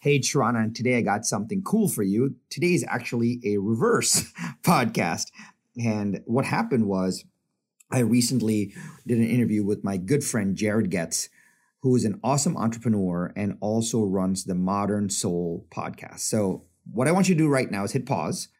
Hey, Sharana, and today I got something cool for you. Today is actually a reverse podcast. And what happened was, I recently did an interview with my good friend Jared Getz, who is an awesome entrepreneur and also runs the Modern Soul podcast. So, what I want you to do right now is hit pause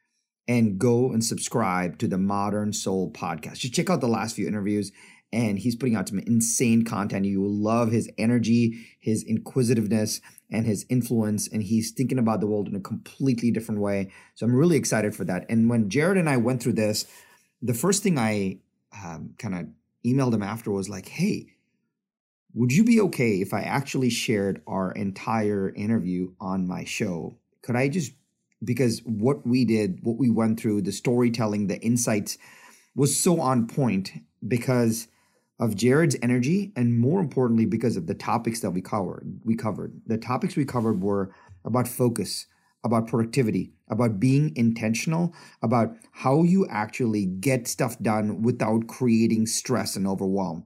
and go and subscribe to the Modern Soul podcast. Just check out the last few interviews and he's putting out some insane content. You will love his energy, his inquisitiveness, and his influence. And he's thinking about the world in a completely different way. So I'm really excited for that. And when Jared and I went through this, the first thing I um, kind of emailed him after was like, hey, would you be okay if I actually shared our entire interview on my show? Could I just, because what we did, what we went through, the storytelling, the insights was so on point because of Jared's energy and more importantly because of the topics that we covered. We covered. The topics we covered were about focus, about productivity, about being intentional, about how you actually get stuff done without creating stress and overwhelm.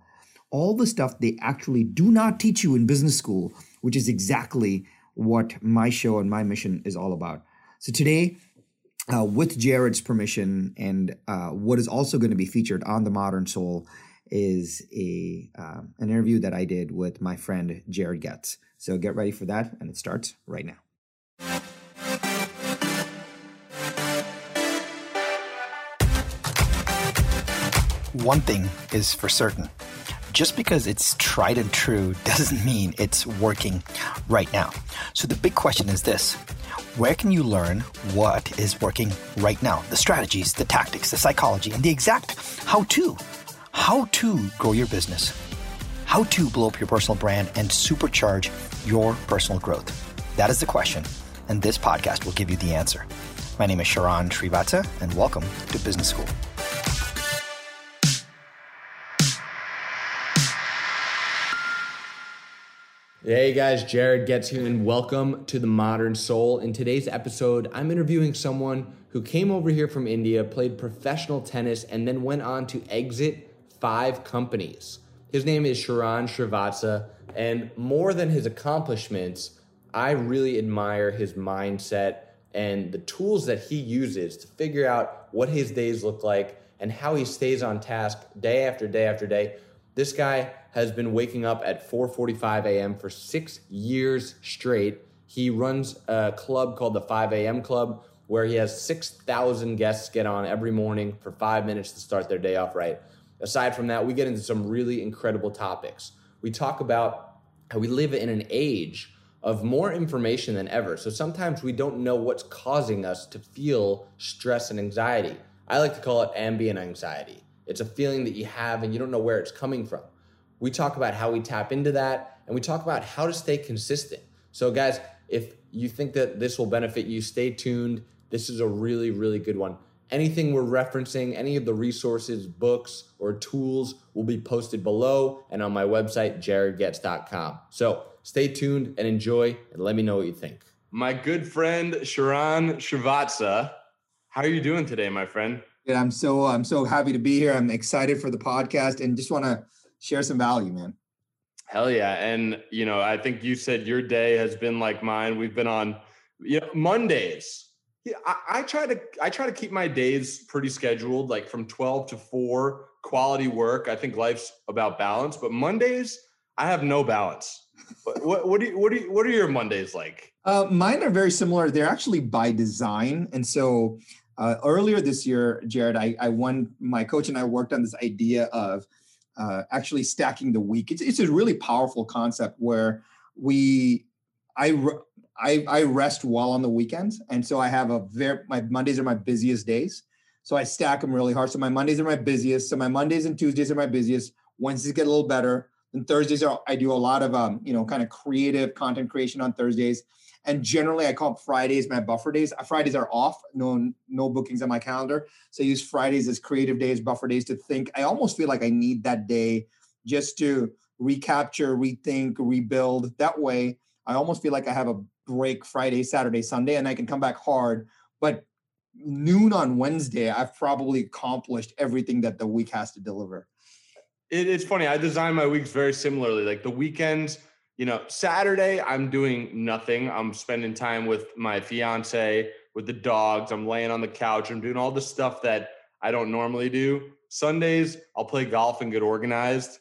All the stuff they actually do not teach you in business school, which is exactly what my show and my mission is all about. So today, uh, with Jared's permission, and uh, what is also going to be featured on the Modern Soul is a uh, an interview that I did with my friend Jared Goetz. So get ready for that, and it starts right now. One thing is for certain. Just because it's tried and true doesn't mean it's working right now. So the big question is this where can you learn what is working right now? The strategies, the tactics, the psychology, and the exact how to how to grow your business, how to blow up your personal brand and supercharge your personal growth. That is the question, and this podcast will give you the answer. My name is Sharran Srivatsa, and welcome to Business School. Hey guys, Jared Goetz here, and welcome to the Modern Soul. In today's episode, I'm interviewing someone who came over here from India, played professional tennis, and then went on to exit five companies. His name is Sharran Srivatsa, and more than his accomplishments, I really admire his mindset and the tools that he uses to figure out what his days look like and how he stays on task day after day after day. This guy has been waking up at 4:45 a.m. for 6 years straight. He runs a club called the 5 a.m. Club where he has 6,000 guests get on every morning for 5 minutes to start their day off right. Aside from that, we get into some really incredible topics. We talk about how we live in an age of more information than ever. So sometimes we don't know what's causing us to feel stress and anxiety. I like to call it ambient anxiety. It's a feeling that you have and you don't know where it's coming from. We talk about how we tap into that and we talk about how to stay consistent. So, guys, if you think that this will benefit you, stay tuned. This is a really, really good one. Anything we're referencing, any of the resources, books, or tools will be posted below and on my website, jaredgoetz.com. So stay tuned and enjoy, and let me know what you think. My good friend Sharran Srivatsa, how are you doing today, my friend? Yeah, I'm so I'm so happy to be here. I'm excited for the podcast and just want to share some value, man. Hell yeah. And you know, I think you said your day has been like mine. We've been on you know, Mondays yeah, I, I, try to I try to keep my days pretty scheduled, like from 12 to 4, quality work. I think life's about balance, but Mondays, I have no balance. what, what, what do you, what do you, what are your Mondays like? Uh, mine are very similar. They're actually by design. And so uh, earlier this year, Jared, I, I won, my coach and I worked on this idea of uh, actually stacking the week. It's, it's a really powerful concept where we, I, I, I rest well on the weekends. And so I have a very, my Mondays are my busiest days. So I stack them really hard. So my Mondays are my busiest. So my Mondays and Tuesdays are my busiest. Wednesdays get a little better. And Thursdays are, I do a lot of, um, you know, kind of creative content creation on Thursdays. And generally I call Fridays my buffer days. Uh, Fridays are off, no, no bookings on my calendar. So I use Fridays as creative days, buffer days to think. I almost feel like I need that day just to recapture, rethink, rebuild. That way I almost feel like I have a break Friday, Saturday, Sunday, and I can come back hard. But noon on Wednesday, I've probably accomplished everything that the week has to deliver. It, it's funny. I design my weeks very similarly. Like the weekends, you know, Saturday I'm doing nothing. I'm spending time with my fiance, with the dogs. I'm laying on the couch. I'm doing all the stuff that I don't normally do. Sundays, I'll play golf and get organized.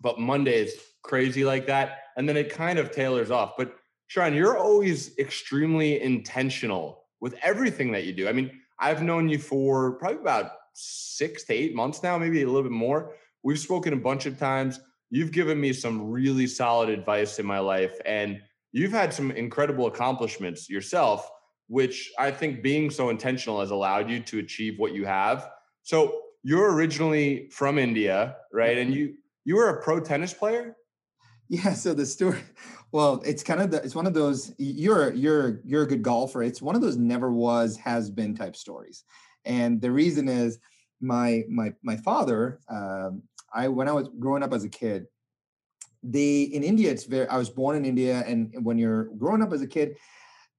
But Mondays, crazy like that. And then it kind of tailors off. But Sharran, you're always extremely intentional with everything that you do. I mean, I've known you for probably about six to eight months now, maybe a little bit more. We've spoken a bunch of times. You've given me some really solid advice in my life, and you've had some incredible accomplishments yourself, which I think being so intentional has allowed you to achieve what you have. So you're originally from India, right? And mm-hmm. you you were a pro tennis player. Yeah. So the story, well, it's kind of the, it's one of those. You're you're you're a good golfer. It's one of those never was has been type stories, and the reason is my my my father. Um, I when I was growing up as a kid, they in India it's very. I was born in India, and when you're growing up as a kid,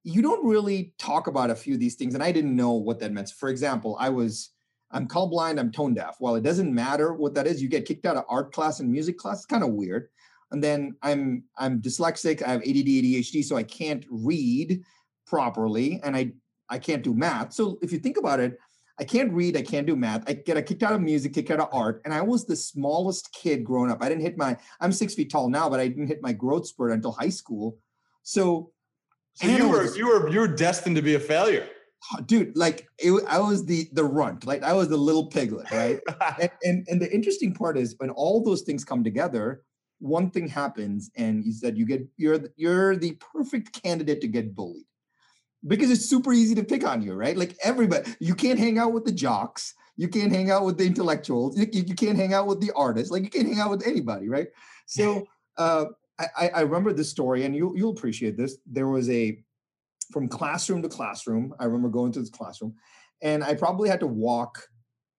you don't really talk about a few of these things, and I didn't know what that meant. For example, I was I'm colorblind, I'm tone deaf. While it doesn't matter what that is, you get kicked out of art class and music class. It's kind of weird. And then I'm I'm dyslexic. I have ADD, ADHD, so I can't read properly, and I I can't do math. So if you think about it, I can't read, I can't do math. I get kicked out of music, kicked out of art, and I was the smallest kid growing up. I didn't hit my. I'm six feet tall now, but I didn't hit my growth spurt until high school. So, so you were you were you were destined to be a failure oh, dude like it, i was the the runt like i was the little piglet right and, and, and the interesting part is when all those things come together one thing happens and you said you get you're you're the perfect candidate to get bullied because it's super easy to pick on you right like everybody you can't hang out with the jocks you can't hang out with the intellectuals you, you can't hang out with the artists like you can't hang out with anybody right so uh I, I remember this story, and you, you'll appreciate this. There was a from classroom to classroom. I remember going to this classroom, and I probably had to walk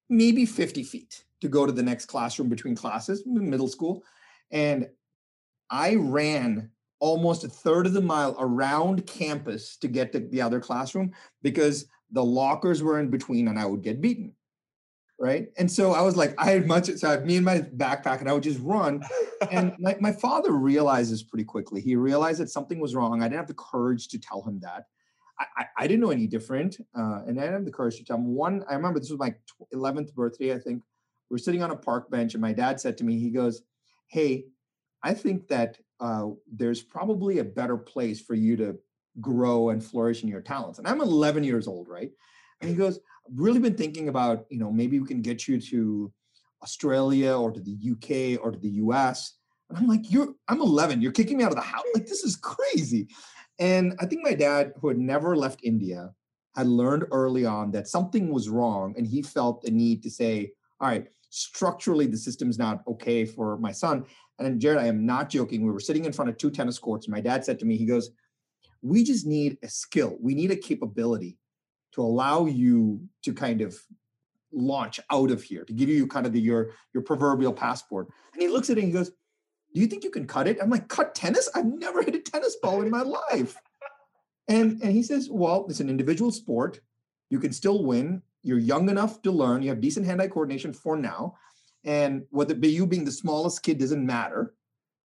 maybe 50 feet to go to the next classroom between classes, in middle school. And I ran almost a third of the mile around campus to get to the other classroom because the lockers were in between and I would get beaten right? And so I was like, I had much, so I had me and my backpack, and I would just run. and my, my father realizes pretty quickly. He realized that something was wrong. I didn't have the courage to tell him that. I, I, I didn't know any different, uh, and I didn't have the courage to tell him. One, I remember this was my 11th birthday, I think. We were sitting on a park bench, and my dad said to me, he goes, "Hey, I think that uh, there's probably a better place for you to grow and flourish in your talents." And I'm 11 years old, right? And he goes, I've really been thinking about, you know, maybe we can get you to Australia or to the UK or to the US. And I'm like, you're, I'm 11. You're kicking me out of the house. Like, this is crazy. And I think my dad, who had never left India, had learned early on that something was wrong. And he felt the need to say, all right, structurally, the system's not okay for my son. And Jared, I am not joking. We were sitting in front of two tennis courts. And my dad said to me, he goes, we just need a skill. We need a capability to allow you to kind of launch out of here to give you kind of the your your proverbial passport and he looks at it and he goes do you think you can cut it i'm like cut tennis i've never hit a tennis ball in my life and and he says well it's an individual sport you can still win you're young enough to learn you have decent hand-eye coordination for now and whether be you being the smallest kid doesn't matter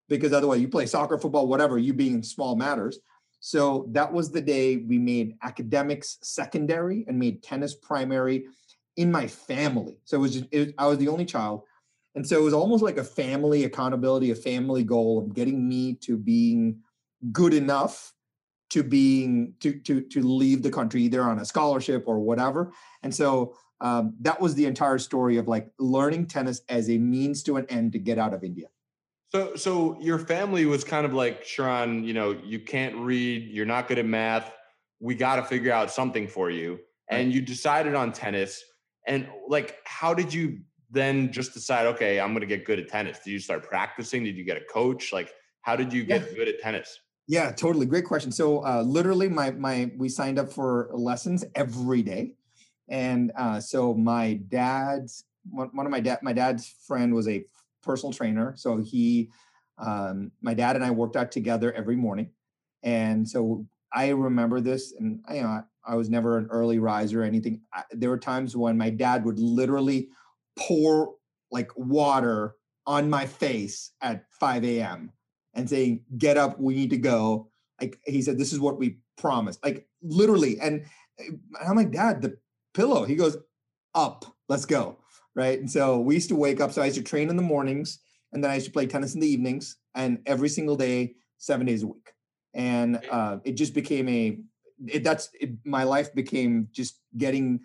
because otherwise you play soccer football whatever you being small matters so that was the day we made academics secondary and made tennis primary in my family. So it was, just, it, I was the only child. And so it was almost like a family accountability, a family goal of getting me to being good enough to being to to to leave the country either on a scholarship or whatever. And so um, that was the entire story of like learning tennis as a means to an end to get out of India. So, so your family was kind of like Sharran. You know, you can't read. You're not good at math. We got to figure out something for you. And you decided on tennis. And like, how did you then just decide? Okay, I'm going to get good at tennis. Did you start practicing? Did you get a coach? Like, how did you get yeah. good at tennis? Yeah, totally. Great question. So, uh, literally, my my we signed up for lessons every day, and uh, so my dad's one, of my dad my dad's friend was a personal trainer. So he, um, my dad and I worked out together every morning. And so I remember this, and you know, I, was never an early riser or anything. I, there were times when my dad would literally pour like water on my face at 5 a.m. and saying, "Get up, we need to go." Like he said, "This is what we promised." Like literally, and eh, I'm like, "Dad, the pillow." He goes, "Up, let's go." Right, and so we used to wake up. So I used to train in the mornings, and then I used to play tennis in the evenings, and every single day, seven days a week. And uh, it just became a it, that's it, my life became just getting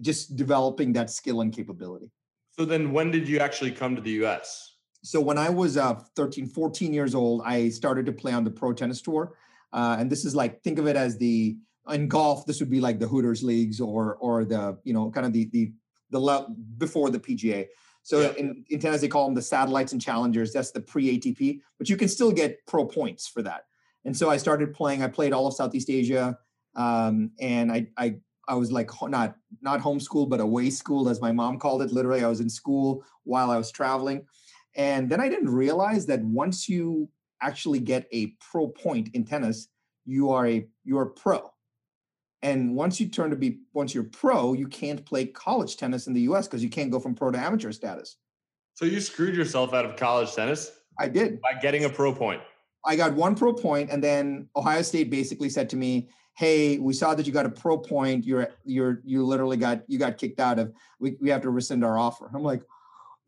just developing that skill and capability so then when did you actually come to the us so when i was uh, 13 14 years old i started to play on the pro tennis tour. Uh, and this is like think of it as the in golf this would be like the hooters leagues or or the you know kind of the the the le- before the pga so yeah. in, in tennis they call them the satellites and challengers. That's the pre-atp but you can still get pro points for that. And so i started playing i played all of southeast asia um, and I, I I was like not not homeschooled, but away schooled, as my mom called it. Literally, I was in school while I was traveling, and then I didn't realize that once you actually get a pro point in tennis, you are a you're a pro. And once you turn to be once you're pro, you can't play college tennis in the U.S. because you can't go from pro to amateur status. So you screwed yourself out of college tennis. I did by getting a pro point. I got one pro point, and then Ohio State basically said to me, hey we saw that you got a pro point you're you're you literally got you got kicked out of we, we have to rescind our offer i'm like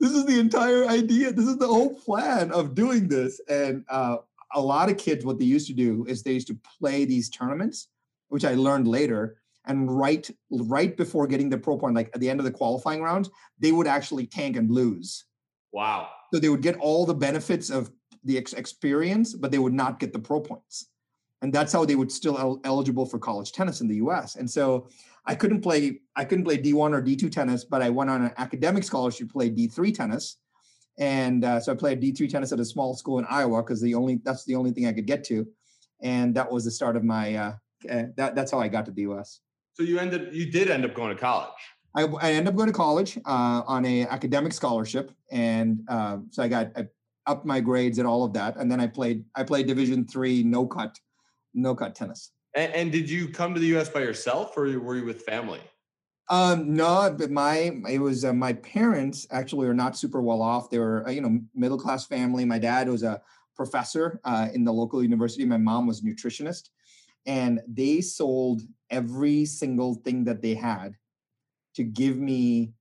this is the entire idea. This is the whole plan of doing this. And uh, a lot of kids what they used to do is they used to play these tournaments which i learned later and right right before getting the pro point like at the end of the qualifying rounds they would actually tank and lose. Wow. So they would get all the benefits of the ex- experience but they would not get the pro points and that's how they would still el- eligible for college tennis in the U.S. And so I couldn't play I couldn't play D1 or D2 tennis, but I went on an academic scholarship to play D3 tennis, and uh, so I played D3 tennis at a small school in Iowa because the only that's the only thing I could get to, and that was the start of my uh, uh, that that's how I got to the U.S. So you ended you did end up going to college. I, I ended up going to college uh, on a academic scholarship, and uh, so I got I upped my grades and all of that, and then I played I played Division three no cut no cut tennis. And, and, did you come to the U.S. by yourself, or were you with family? Um, no, but my it was uh, my parents actually are not super well off. They were uh, you know middle class family. My dad was a professor uh, in the local university. My mom was a nutritionist, and they sold every single thing that they had to give me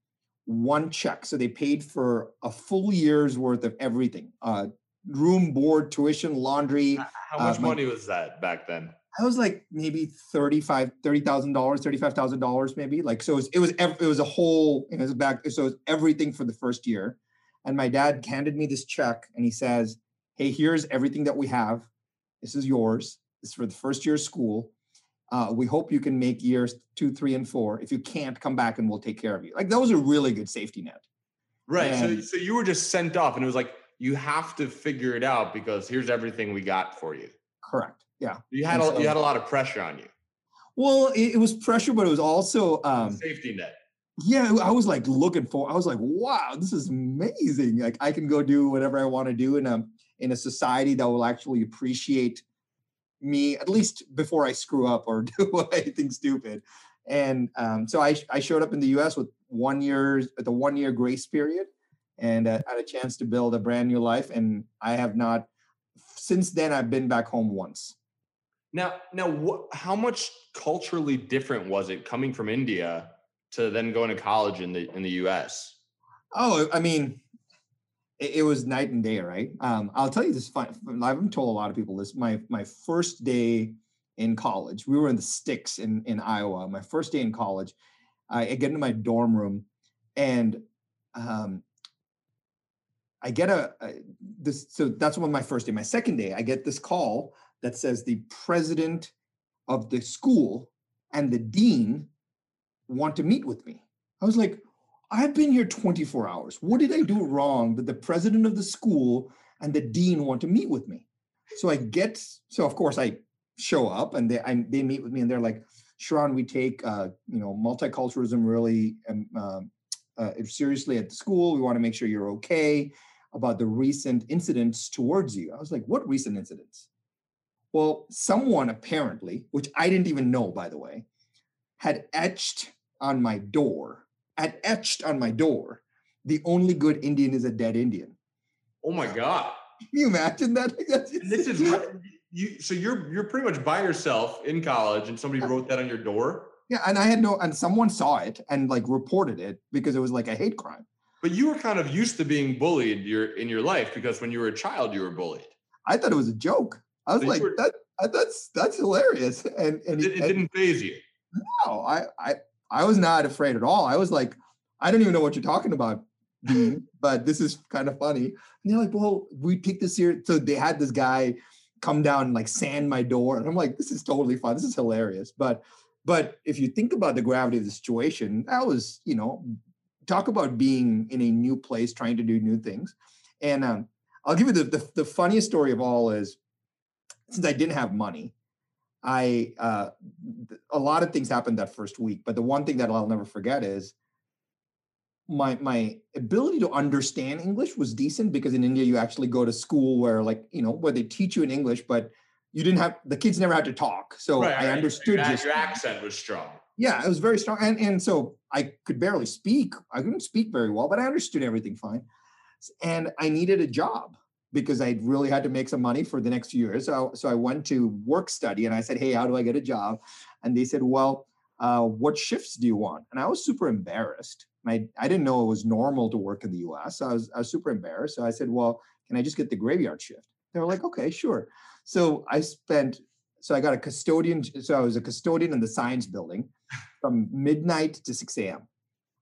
one check. So they paid for a full year's worth of everything: uh, room, board, tuition, laundry. How much uh, money was that back then? I was like maybe thirty-five, thirty thousand dollars, thirty-five thousand dollars, maybe. Like so, it was it was, it was a whole. It was back. So it was everything for the first year. And my dad handed me this check, and he says, "Hey, here's everything that we have. This is yours. This is for the first year of school. Uh, we hope you can make years two, three, and four. If you can't, come back and we'll take care of you." Like that was a really good safety net. Right. And, so so you were just sent off, and it was like you have to figure it out because here's everything we got for you. Correct. Yeah. You had a, so, you had a lot of pressure on you. Well, it, it was pressure, but it was also um, safety net. Yeah, I was like looking for. I was like, wow, this is amazing. Like I can go do whatever I want to do in a in a society that will actually appreciate me at least before I screw up or do anything stupid. And um, so I I showed up in the U.S. with one year at the one year grace period, and uh, had a chance to build a brand new life. And I have not since then. I've been back home once. Now, now, what, how much culturally different was it coming from India to then going to college in the in the U.S.? Oh, I mean, it, it was night and day, right? Um, I'll tell you this. Fun, I've told a lot of people this. My my first day in college, we were in the sticks in in Iowa. My first day in college, I, I get into my dorm room, and um, I get a, a this. So that's one my first day. My second day, I get this call that says the president of the school and the dean want to meet with me. I was like, I've been here 24 hours. What did I do wrong that the president of the school and the dean want to meet with me? So I get, so of course I show up and they I, they meet with me and they're like, Sharran, we take uh, you know multiculturalism really um, uh, uh, seriously at the school. We want to make sure you're okay about the recent incidents towards you. I was like, what recent incidents? Well, someone apparently, which I didn't even know, by the way, had etched on my door, had etched on my door, the only good Indian is a dead Indian. Oh my God. Can you imagine that? this is you. So you're you're pretty much by yourself in college, and somebody wrote that on your door. Yeah, and I had no, and someone saw it and like reported it because it was like a hate crime. But you were kind of used to being bullied your in your life because when you were a child, you were bullied. I thought it was a joke. I was so like, were, that that's that's hilarious, and and it, it and, didn't phase you. No, I I I was not afraid at all. I was like, I don't even know what you're talking about, but this is kind of funny. And they're like, well, we take this here. So they had this guy come down and like sand my door, and I'm like, this is totally fun. This is hilarious. But but if you think about the gravity of the situation, that was you know, talk about being in a new place, trying to do new things. And um, I'll give you the, the the funniest story of all is since I didn't have money, I uh, a lot of things happened that first week, but the one thing that I'll never forget is my my ability to understand English was decent because in India you actually go to school where like you know where they teach you in English, but you didn't have the kids never had to talk, so right, I right. understood. Your, your accent was strong. Yeah, it was very strong, and and so I could barely speak. I couldn't speak very well, but I understood everything fine, and I needed a job because I really had to make some money for the next few years. So, so I went to work study and I said, Hey, how do I get a job? And they said, Well, uh, what shifts do you want? And I was super embarrassed. I, I didn't know it was normal to work in the US. So I was, I was super embarrassed. So I said, Well, can I just get the graveyard shift? They were like, Okay, sure. So I spent, so I got a custodian. So I was a custodian in the science building from midnight to 6 a.m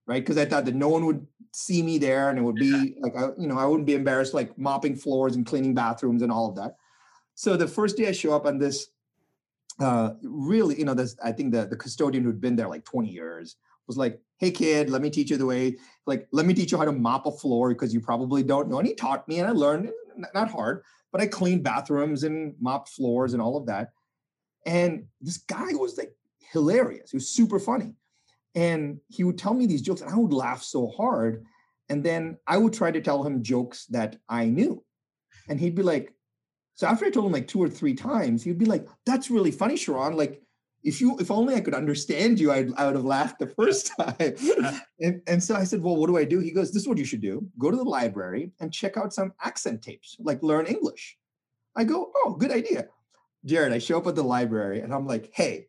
right? Because I thought that no one would see me there, and it would be like, I, you know, I wouldn't be embarrassed like mopping floors and cleaning bathrooms and all of that. So the first day I show up on this, uh, really, you know, this I think the the custodian who'd been there like 20 years was like, "Hey kid, let me teach you the way. Like, let me teach you how to mop a floor because you probably don't know." And he taught me, and I learned. Not hard, but I cleaned bathrooms and mopped floors and all of that. And this guy was like hilarious. He was super funny. And he would tell me these jokes, and I would laugh so hard. And then I would try to tell him jokes that I knew. And he'd be like, so after I told him like two or three times, he'd be like, that's really funny, Sharran. Like, if you if only I could understand you, I'd, I would have laughed the first time. and, and so I said, Well, what do I do? He goes, This is what you should do. Go to the library and check out some accent tapes, like learn English. I go, Oh, good idea. Jared, I show up at the library and I'm like, Hey,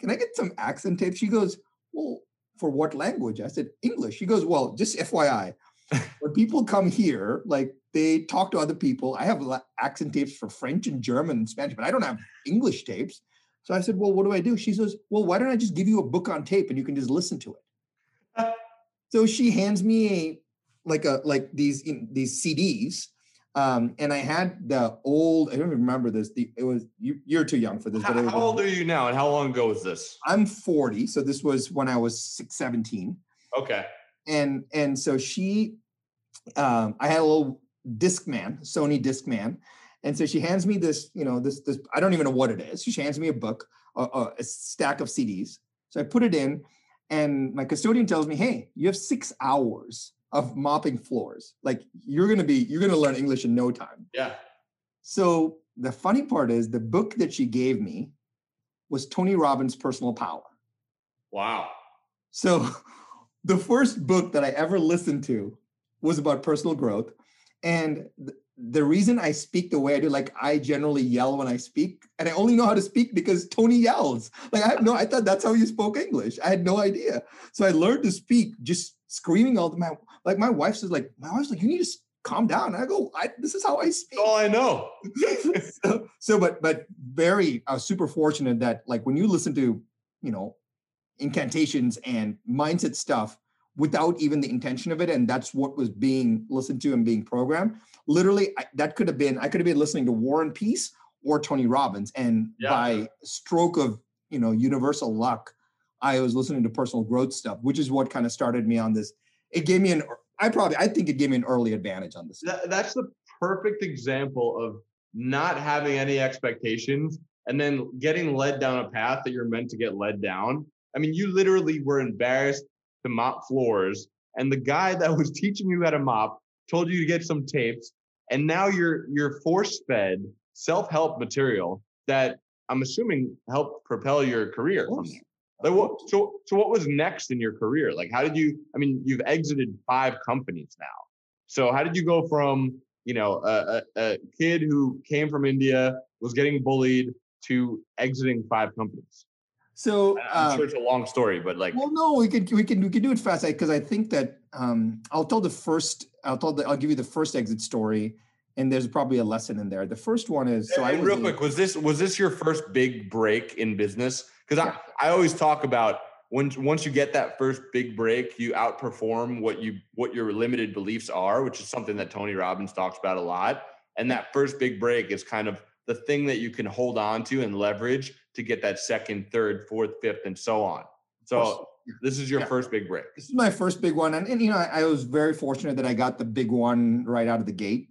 can I get some accent tapes? She goes, well, for what language? I said, English. She goes, well, just FYI, when people come here, like they talk to other people. I have accent tapes for French and German and Spanish, but I don't have English tapes. So I said, well, what do I do? She says, well, why don't I just give you a book on tape and you can just listen to it? so she hands me a like a like these these CDs um, and I had the old, I don't even remember this. The, it was, you, you're too young for this. How, but how old are you now and how long ago was this? I'm 40. So this was when I was six, 17. Okay. And, and so she, um, I had a little Discman, Sony Discman. And so she hands me this, you know, this, this, I don't even know what it is. She hands me a book, a, a stack of CDs. So I put it in and my custodian tells me, Hey, you have six hours of mopping floors. Like you're gonna be, you're gonna learn English in no time. Yeah. So the funny part is the book that she gave me was Tony Robbins' Personal Power. Wow. So the first book that I ever listened to was about personal growth. And the reason I speak the way I do, like I generally yell when I speak, and I only know how to speak because Tony yells. Like I have no, I thought that's how you spoke English. I had no idea. So I learned to speak just screaming all the time. Like my wife says, like my wife's like, you need to calm down. And I go, I, this is how I speak. Oh, I know. so, so, but but very uh, super fortunate that like when you listen to you know incantations and mindset stuff without even the intention of it, and that's what was being listened to and being programmed. Literally, I, that could have been I could have been listening to War and Peace or Tony Robbins, and yeah. by stroke of you know universal luck, I was listening to personal growth stuff, which is what kind of started me on this. It gave me an, I probably, I think it gave me an early advantage on this. That, that's the perfect example of not having any expectations and then getting led down a path that you're meant to get led down. I mean, you literally were embarrassed to mop floors, and the guy that was teaching you how to mop told you to get some tapes, and now you're you're force fed self help material that I'm assuming helped propel your career. Like what, so, so what was next in your career? Like, how did you, I mean, you've exited five companies now. So how did you go from you know, a, a, a kid who came from India was getting bullied to exiting five companies? So I'm um, sure it's a long story, but like, well, no, we could we can we can do it fast because I think that um, I'll tell the first. I'll tell the, I'll give you the first exit story, and there's probably a lesson in there. The first one is so I And real a- quick, was this was this your first big break in business? Because Yeah. I, I always talk about when once you get that first big break, you outperform what you what your limited beliefs are, which is something that Tony Robbins talks about a lot. And that first big break is kind of the thing that you can hold on to and leverage to get that second, third, fourth, fifth, and so on. So this is your Yeah. first big break. this is my first big one, and, and you know I, I was very fortunate that I got the big one right out of the gate.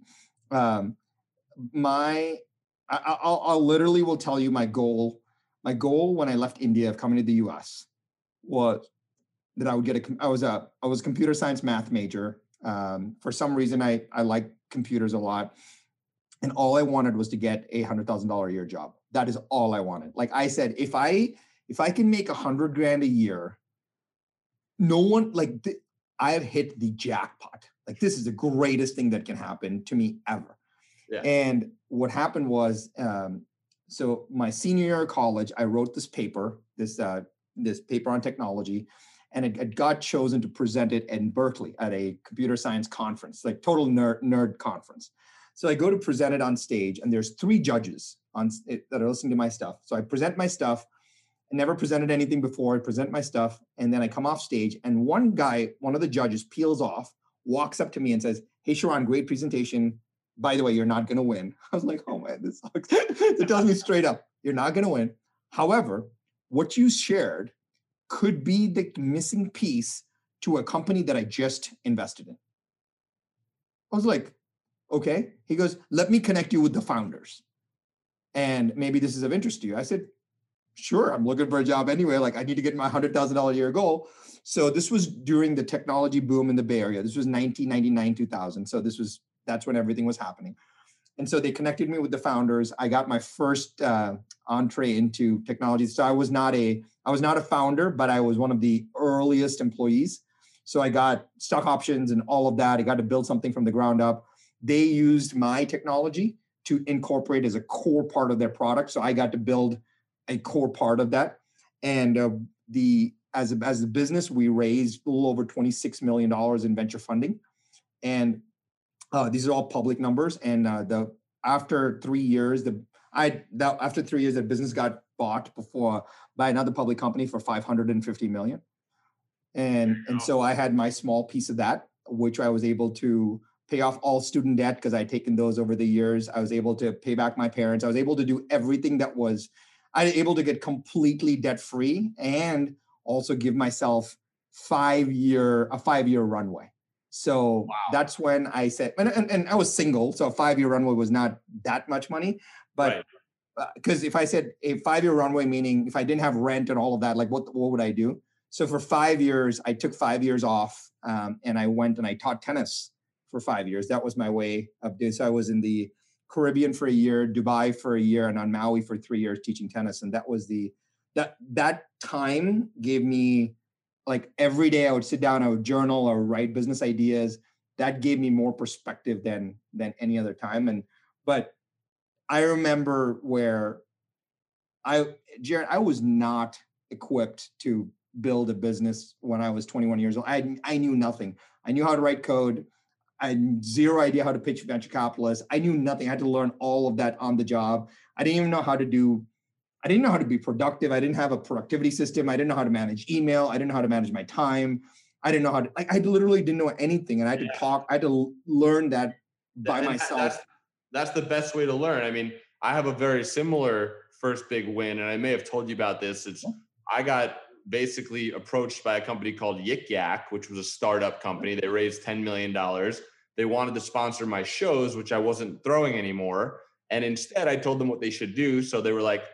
Um, my I, I'll, I'll literally will tell you my goal. My goal when I left India of coming to the U.S. was that I would get a. I was a I was a computer science math major. Um, for some reason, I I like computers a lot, and all I wanted was to get a hundred thousand dollar a year job. That is all I wanted. Like I said, if I if I can make a hundred grand a year, no one like th- I have hit the jackpot. Like this is the greatest thing that can happen to me ever. Yeah. And what happened was, um, so my senior year of college, I wrote this paper, this uh, this paper on technology, and it, it got chosen to present it in Berkeley at a computer science conference, like total nerd nerd conference. So I go to present it on stage, and there's three judges on it, that are listening to my stuff. So I present my stuff. I never presented anything before. I present my stuff, and then I come off stage, and one guy, one of the judges, peels off, walks up to me, and says, "Hey, Sharran, great presentation. By the way, you're not going to win." I was like, "Oh man, this sucks." it tells me straight up, "You're not going to win." However, what you shared could be the missing piece to a company that I just invested in. I was like, okay. He goes, let me connect you with the founders. And maybe this is of interest to you. I said, sure, I'm looking for a job anyway. Like I need to get my $100,000 a year goal. So this was during the technology boom in the Bay Area. This was 1999, 2000. So this was, that's when everything was happening. And so they connected me with the founders. I got my first uh, entree into technology. So I was not a, I was not a founder, but I was one of the earliest employees. So I got stock options and all of that. I got to build something from the ground up. They used my technology to incorporate as a core part of their product. So I got to build a core part of that. And uh, the as a, as a business, we raised a little over twenty six million dollars in venture funding, and uh, these are all public numbers. And uh, the after three years, the I that after three years, the business got bought before by another public company for five hundred and fifty million. And and so I had my small piece of that, which I was able to pay off all student debt because I'd taken those over the years. I was able to pay back my parents. I was able to do everything that was I was able to get completely debt free and also give myself five year a five year runway. So that's when I said, and, and, and I was single, so a five year runway was not that much money, but Right. because if I said a five year runway, meaning if I didn't have rent and all of that, like what what would I do? So for five years, I took five years off, um, and I went and I taught tennis for five years. That was my way of doing. So I was in the Caribbean for a year, Dubai for a year, and on Maui for three years teaching tennis. And that was the that that time gave me like every day I would sit down, I would journal or write business ideas. That gave me more perspective than than any other time. And but I remember where I Jared, I was not equipped to build a business when I was 21 years old. I I knew nothing. I knew how to write code. I had zero idea how to pitch venture capitalists. I knew nothing. I had to learn all of that on the job. I didn't even know how to do. I didn't know how to be productive. I didn't have a productivity system. I didn't know how to manage email. I didn't know how to manage my time. I didn't know how to. Like, I literally didn't know anything, and I had to talk. I had to learn that by And myself. That's, that's the best way to learn. I mean, I have a very similar first big win, and I may have told you about this. It's I got basically approached by a company called Yik Yak, which was a startup company. They raised $10 million. They wanted to sponsor my shows, which I wasn't throwing anymore. And instead, I told them what they should do. So they were like,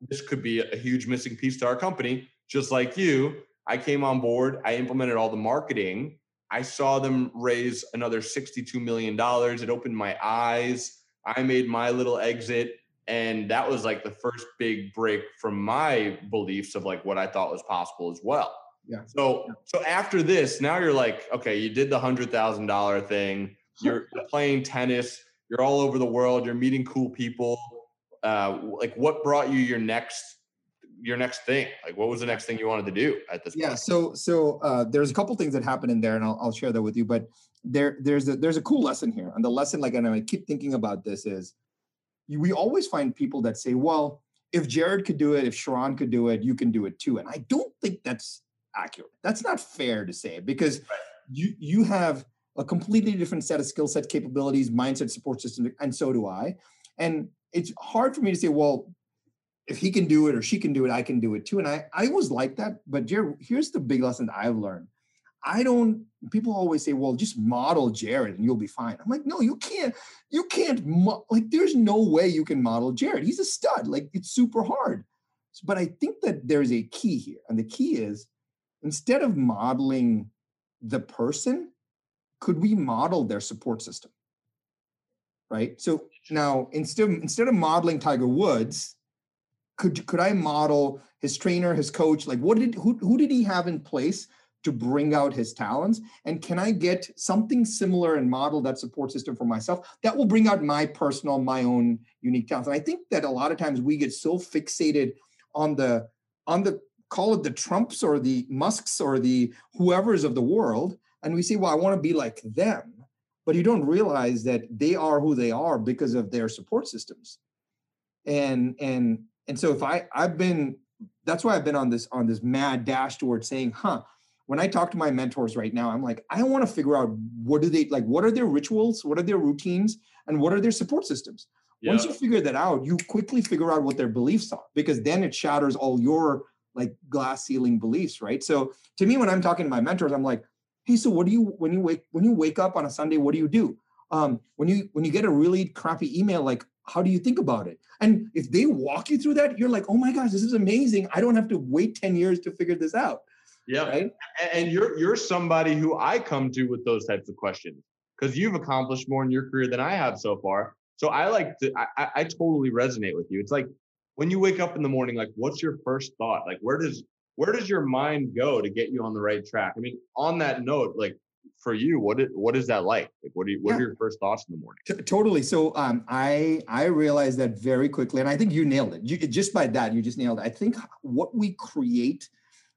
this could be a huge missing piece to our company. Just like you, I came on board, I implemented all the marketing. I saw them raise another $62 million. It opened my eyes. I made my little exit and that was like the first big break from my beliefs of like what I thought was possible as well. Yeah. So so after this, now you're like, okay, you did the hundred thousand dollar thing. you're playing tennis, you're all over the world, you're meeting cool people. Uh, like what brought you your next your next thing? Like what was the next thing you wanted to do at this yeah, point? so so uh, there's a couple things that happened in there, and I'll, I'll share that with you. But there there's a there's a cool lesson here, and the lesson, like, and I keep thinking about this is, you, we always find people that say, well, if Jared could do it, if Sharran could do it, you can do it too. And I don't think that's accurate. That's not fair to say because Right. you you have a completely different set of skill set capabilities, mindset, support system, and so do I. And it's hard for me to say, well, if he can do it or she can do it, I can do it too. And I I was like that. But Jared, here's the big lesson I've learned. I don't. People always say, "Well, just model Jared and you'll be fine." I'm like, no, you can't. You can't. Mo- like, there's no way you can model Jared. He's a stud. Like, it's super hard. But I think that there's a key here, and the key is instead of modeling the person, could we model their support system? Right. So now instead of, instead of modeling Tiger Woods, could could I model his trainer, his coach? Like, what did who who did he have in place to bring out his talents? And can I get something similar and model that support system for myself that will bring out my personal, my own unique talents? And I think that a lot of times we get so fixated on the on the call it the Trumps or the Musks or the whoever's of the world, and we say, well, I want to be like them. But you don't realize that they are who they are because of their support systems. And and and so if I I've been that's why I've been on this on this mad dash towards saying, huh, when I talk to my mentors right now, I'm like, I want to figure out what do they like, what are their rituals, what are their routines, and what are their support systems. Once you figure that out, you quickly figure out what their beliefs are because then it shatters all your like glass ceiling beliefs, right? So to me, when I'm talking to my mentors, I'm like, hey, so what do you when you wake when you wake up on a Sunday, what do you do? Um, when you when you get a really crappy email, like how do you think about it? And if they walk you through that, you're like, oh my gosh, this is amazing. I don't have to wait 10 years to figure this out. yeah. Right. And you're you're somebody who I come to with those types of questions because you've accomplished more in your career than I have so far. So I like to I, I I totally resonate with you. It's like when you wake up in the morning, like what's your first thought? Like where does where does your mind go to get you on the right track? I mean, on that note, like for you, what is what is that like? Like what do you what Yeah. are your first thoughts in the morning? T- totally. So um, I I realized that very quickly, and I think you nailed it. You, just by that, you just nailed it. I think what we create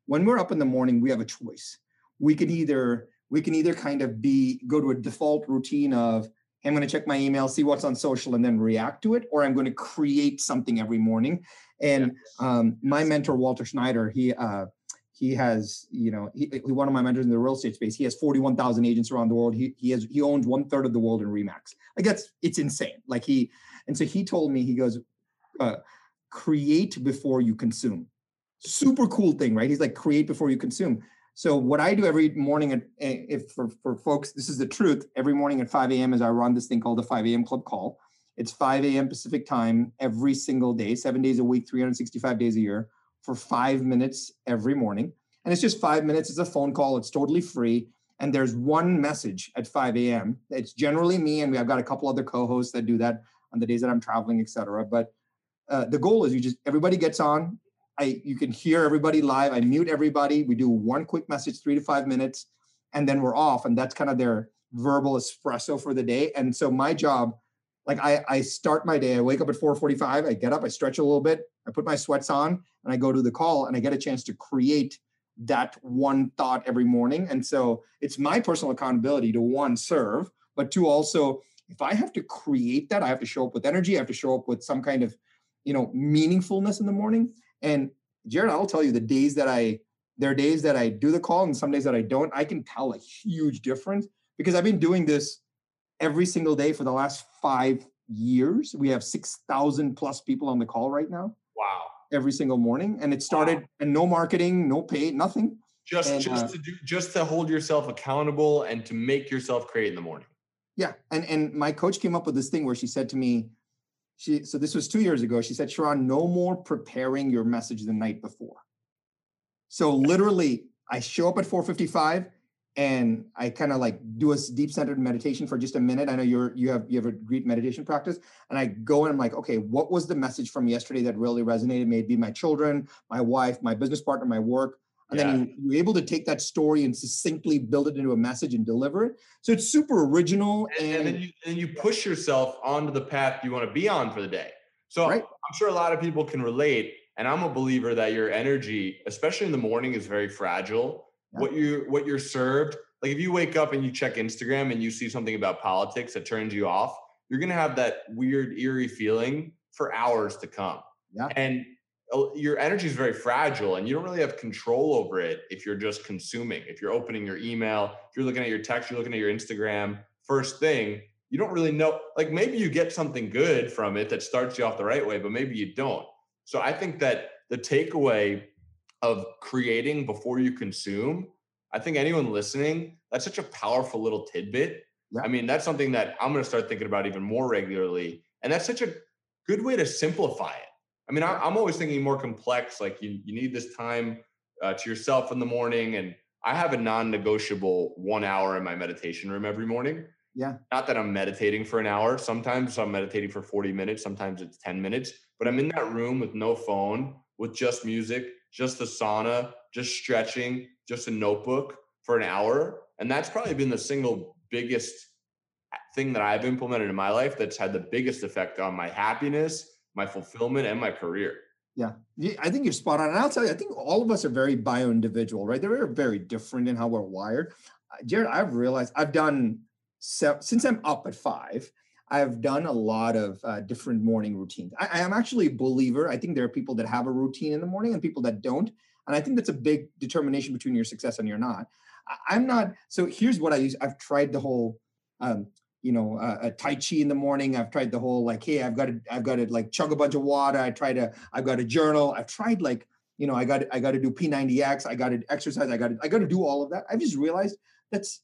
when we're up in the morning, we have a choice. We can either we can either kind of be go to a default routine of "Hey, I'm going to check my email, see what's on social, and then react to it, or I'm going to create something every morning. And um, my mentor Walter Schneider, he uh, he has you know he, he one of my mentors in the real estate space. He has 41,000 agents around the world. He he has he owns one third of the world in RE/MAX. Like that's it's insane. Like he and so he told me he goes, uh, create before you consume. Super cool thing, right? He's like create before you consume. So what I do every morning, at, eh, if for, for folks, this is the truth. Every morning at 5 a.m. is I run this thing called the 5 a.m. Club Call. It's 5 a.m. Pacific time every single day, seven days a week, 365 days a year, for five minutes every morning. And it's just five minutes. It's a phone call. It's totally free. And there's one message at 5 a.m. It's generally me, and we, I've got a couple other co-hosts that do that on the days that I'm traveling, et cetera. But uh, the goal is you just everybody gets on. I you can hear everybody live. I mute everybody. We do one quick message, three to five minutes, and then we're off. And that's kind of their verbal espresso for the day. And so my job, like I, I start my day. I wake up at 4:45. I get up. I stretch a little bit. I put my sweats on, and I go to the call, and I get a chance to create that one thought every morning. And so it's my personal accountability to one serve, but two also if I have to create that, I have to show up with energy. I have to show up with some kind of you know meaningfulness in the morning and jared i'll tell you the days that i there are days that i do the call and some days that i don't i can tell a huge difference because i've been doing this every single day for the last five years we have 6000 plus people on the call right now Wow. every single morning and it started and no marketing no pay nothing Just And, just uh, to do just to hold yourself accountable and to make yourself create in the morning. Yeah, and and my coach came up with this thing where she said to me, she so this was two years ago. She said, Sharran, no more preparing your message the night before. So literally, I show up at 4:55 and I kind of like do a deep centered meditation for just a minute. I know you're you have you have a great meditation practice, and I go and I'm like, okay, what was the message from yesterday that really resonated? Maybe my children, my wife, my business partner, my work. And Yeah. then you, you're able to take that story and succinctly build it into a message and deliver it. So it's super original and, and, and then you and you push yourself onto the path you want to be on for the day. So Right. I'm sure a lot of people can relate, and I'm a believer that your energy, especially in the morning, is very fragile. Yeah. What you what you're served, like if you wake up and you check Instagram and you see something about politics that turns you off, you're gonna have that weird eerie feeling for hours to come. Yeah. And your energy is very fragile and you don't really have control over it if you're just consuming. If you're opening your email, if you're looking at your text, you're looking at your Instagram, first thing, you don't really know. Like maybe you get something good from it that starts you off the right way, but maybe you don't. So I think that the takeaway of creating before you consume, I think anyone listening, that's such a powerful little tidbit. Yeah. I mean, that's something that I'm going to start thinking about even more regularly. And that's such a good way to simplify it. I mean, I, I'm always thinking more complex, like you, you need this time uh, to yourself in the morning. And I have a non negotiable one hour in my meditation room every morning. Yeah. Not that I'm meditating for an hour. Sometimes I'm meditating for 40 minutes. Sometimes it's 10 minutes, but I'm in that room with no phone, with just music, just the sauna, just stretching, just a notebook for an hour. And that's probably been the single biggest thing that I've implemented in my life that's had the biggest effect on my happiness, my fulfillment, and my career. Yeah, I think you're spot on. And I'll tell you, I think all of us are very bio individual, right? They're very different in how we're wired. Uh, Jared, I've realized I've done since I'm up at five. I've done a lot of uh, different morning routines. I, I am actually a believer. I think there are people that have a routine in the morning and people that don't, and I think that's a big determination between your success and your not. I, I'm not. So here's what I use. I've tried the whole um, you know, uh, a Tai Chi in the morning. I've tried the whole like, hey, I've got to, I've got to like chug a bunch of water. I try to, I've got to journal. I've tried like, you know, I got, I got to do P90X. I got to exercise. I got to, I got to do all of that. I've just realized that's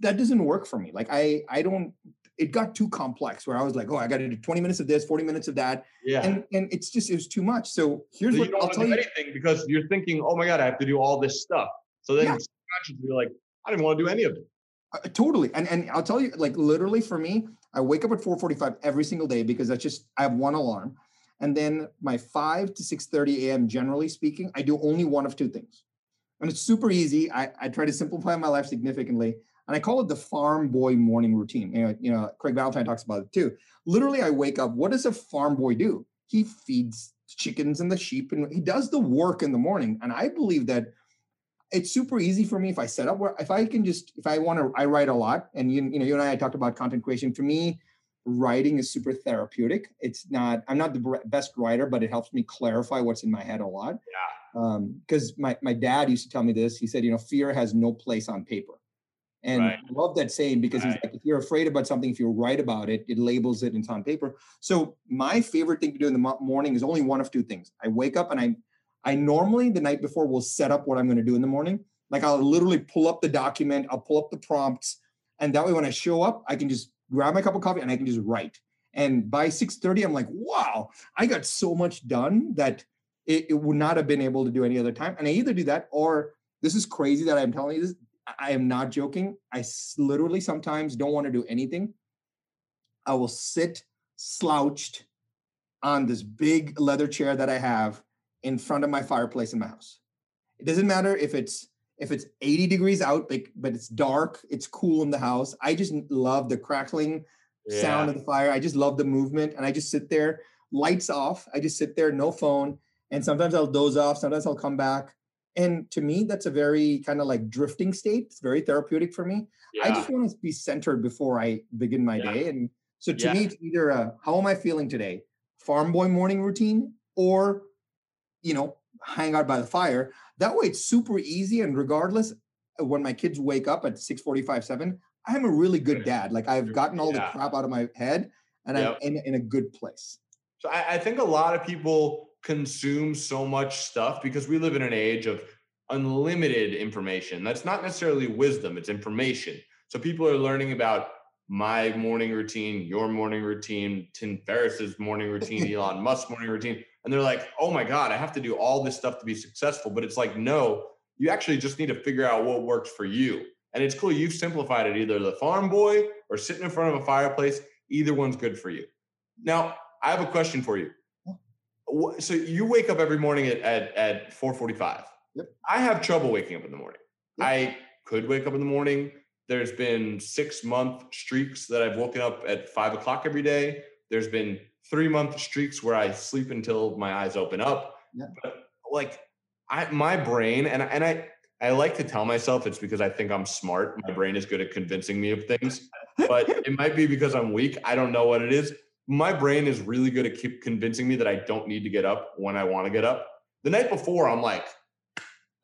that doesn't work for me. Like I, I don't. It got too complex where I was like, oh, I got to do 20 minutes of this, 40 minutes of that, Yeah. and and it's just it was too much. So here's So what I'll tell you. anything because you're thinking, oh my God, I have to do all this stuff. So then Yeah. you're like, I didn't want to do any of it. Uh, totally. And and I'll tell you, like literally for me, I wake up at 4:45 every single day because that's just I have one alarm. And then my 5 to 6:30 a.m. generally speaking, I do only one of two things. And it's super easy. I, I try to simplify my life significantly. And I call it the farm boy morning routine. You know, you know, Craig Valentine talks about it too. Literally, I wake up. What does a farm boy do? He feeds chickens and the sheep, and he does the work in the morning. And I believe that it's super easy for me if I set up where if I can just if I want to I write a lot and you you know you and I I talked about content creation. For me writing is super therapeutic. It's not I'm not the best writer but it helps me clarify what's in my head a lot. Yeah. um because my my dad used to tell me this. He said you know fear has no place on paper. And Right. I love that saying because he's like if you're afraid about something if you write about it it labels it and it's on paper. So my favorite thing to do in the morning is only one of two things. I wake up and I I normally the night before will set up what I'm going to do in the morning. Like I'll literally pull up the document, I'll pull up the prompts, and that way when I show up, I can just grab my cup of coffee and I can just write. And by 6:30, I'm like, wow, I got so much done that it, it would not have been able to do any other time. And I either do that or this is crazy that I'm telling you this. I- I am not joking. I literally sometimes don't want to do anything. I will sit slouched on this big leather chair that I have in front of my fireplace in my house. It doesn't matter if it's if it's 80 degrees out, but, but it's dark, it's cool in the house. I just love the crackling sound of the fire. I just love the movement. And I just sit there, lights off. I just sit there, no phone. And sometimes I'll doze off, sometimes I'll come back. And to me, that's a very kind of like drifting state. It's very therapeutic for me. I just want to be centered before I begin my Yeah. day. And so to Yeah. me, it's either a, how am I feeling today? Farm boy morning routine or, you know, hang out by the fire. That way it's super easy. And regardless, uh, when my kids wake up at 645, 7, I'm a really good Good. dad. Like I've gotten all the crap out of my head and Yep. I'm in, in a good place. So I, I think a lot of people consume so much stuff because we live in an age of unlimited information. That's not necessarily wisdom, it's information. So people are learning about my morning routine, your morning routine, Tim Ferriss's morning routine, Elon Musk's morning routine. And they're like, oh my God, I have to do all this stuff to be successful. But it's like, no, you actually just need to figure out what works for you. And it's cool. You've simplified it either the farm boy or sitting in front of a fireplace. Either one's good for you. Now, I have a question for you. So you wake up every morning at, at, at 445. Yep. I have trouble waking up in the morning. Yep. I could wake up in the morning. There's been six month streaks that I've woken up at five o'clock every day. There's been three month streaks where I sleep until my eyes open up. Yeah. But like I my brain and and I I like to tell myself it's because I think I'm smart. My brain is good at convincing me of things, but it might be because I'm weak. I don't know what it is. My brain is really good at keep convincing me that I don't need to get up when I want to get up. The night before, I'm like,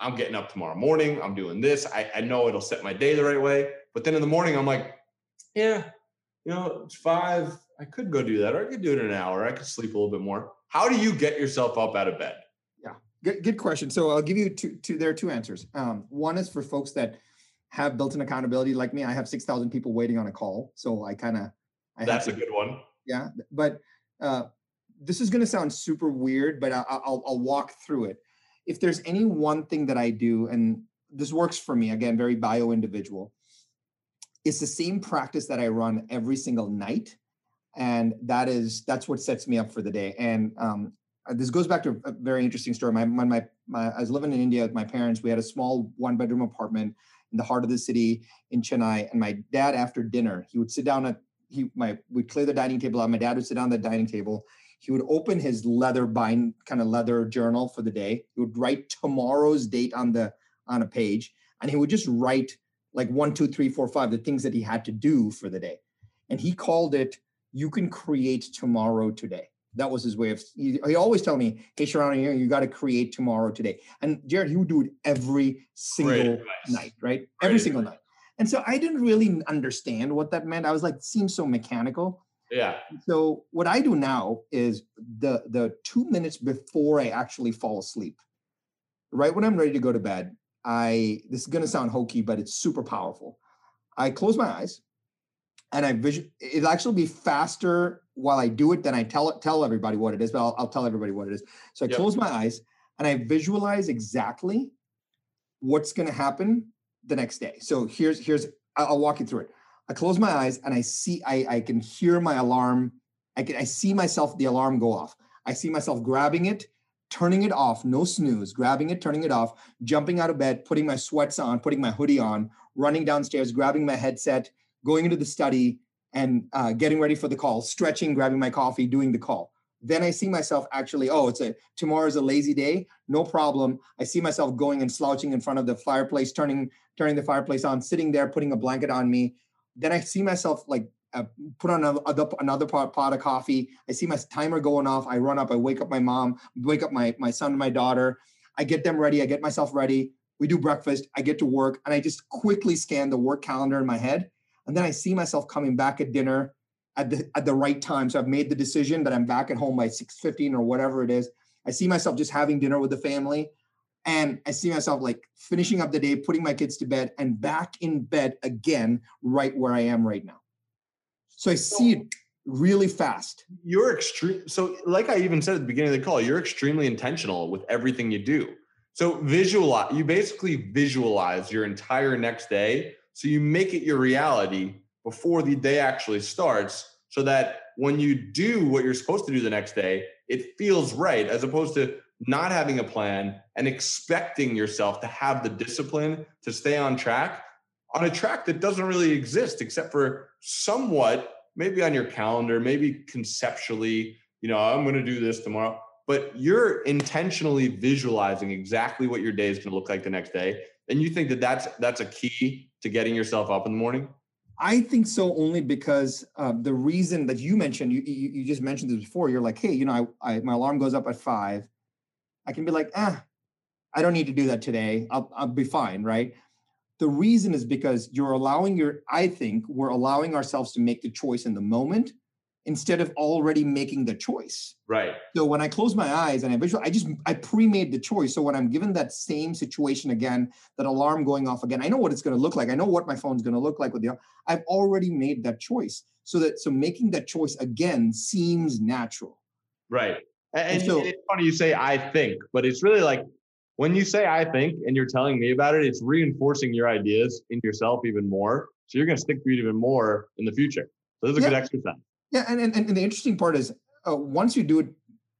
I'm getting up tomorrow morning. I'm doing this. I, I know it'll set my day the right way. But then in the morning, I'm like, yeah, you know, it's five. I could go do that, or I could do it in an hour. I could sleep a little bit more. How do you get yourself up out of bed? Yeah, good, good question. So I'll give you two, two there are two answers. Um, one is for folks that have built-in accountability like me. I have 6,000 people waiting on a call. So I kind of, That's to- a good one. yeah but uh, this is going to sound super weird but I, I'll, I'll walk through it if there's any one thing that i do and this works for me again very bio individual it's the same practice that i run every single night and that is that's what sets me up for the day and um, uh, this goes back to a very interesting story my, my, my, i was living in india with my parents we had a small one bedroom apartment in the heart of the city in chennai and my dad after dinner he would sit down at he my would clear the dining table out. My dad would sit down at the dining table. He would open his leather bind kind of leather journal for the day. He would write tomorrow's date on the on a page, and he would just write like one, two, three, four, five, the things that he had to do for the day. And he called it "You can create tomorrow today." That was his way of. He, he always tell me, "Hey, Sharran, you, you got to create tomorrow today." And Jared, he would do it every single night, right? Every Great single night. And so I didn't really understand what that meant. I was like, seems so mechanical. Yeah. So what I do now is the the two minutes before I actually fall asleep, right when I'm ready to go to bed, I this is gonna sound hokey, but it's super powerful. I close my eyes and I vision it'll actually be faster while I do it than I tell it tell everybody what it is, but I'll, I'll tell everybody what it is. So I Yep. close my eyes and I visualize exactly what's gonna happen the next day. So here's here's I'll, I'll walk you through it. I close my eyes and I see I I can hear my alarm. I can I see myself the alarm go off. I see myself grabbing it, turning it off, no snooze, grabbing it, turning it off, jumping out of bed, putting my sweats on, putting my hoodie on, running downstairs, grabbing my headset, going into the study, and uh, getting ready for the call, stretching, grabbing my coffee, doing the call. Then I see myself actually, oh, it's a tomorrow's a lazy day, no problem. I see myself going and slouching in front of the fireplace, turning turning the fireplace on, sitting there, putting a blanket on me. Then I see myself like uh, put on another, another pot, pot of coffee. I see my timer going off. I run up. I wake up my mom, wake up my my son and my daughter. I get them ready. I get myself ready. We do breakfast. I get to work, and I just quickly scan the work calendar in my head. And then I see myself coming back at dinner at the at the right time. So I've made the decision that I'm back at home by 6:15 or whatever it is. I see myself just having dinner with the family. And I see myself like finishing up the day, putting my kids to bed, and back in bed again, right where I am right now. So I see it really fast. You're extreme. So, like I even said at the beginning of the call, you're extremely intentional with everything you do. So, visualize, you basically visualize your entire next day. So, you make it your reality before the day actually starts so that when you do what you're supposed to do the next day, it feels right as opposed to not having a plan and expecting yourself to have the discipline to stay on track on a track that doesn't really exist except for somewhat maybe on your calendar maybe conceptually you know i'm going to do this tomorrow but you're intentionally visualizing exactly what your day is going to look like the next day and you think that that's that's a key to getting yourself up in the morning I think so only because uh, the reason that you mentioned, you, you you just mentioned this before. You're like, hey, you know, I, I my alarm goes up at five. I can be like, ah, I don't need to do that today. I'll I'll be fine, right? The reason is because you're allowing your. I think we're allowing ourselves to make the choice in the moment instead of already making the choice. right So when I close my eyes and I visual, I just I pre-made the choice. So when I'm given that same situation again, that alarm going off again, I know what it's going to look like. I know what my phone's going to look like with the. I've already made that choice. So that so making that choice again seems natural. right and, and so- it's funny you say i think but it's really like when you say i think and you're telling me about it it's reinforcing your ideas in yourself even more so you're going to stick to it even more in the future so this is a Yeah. good exercise Yeah, and and, and the interesting part is uh, once you do it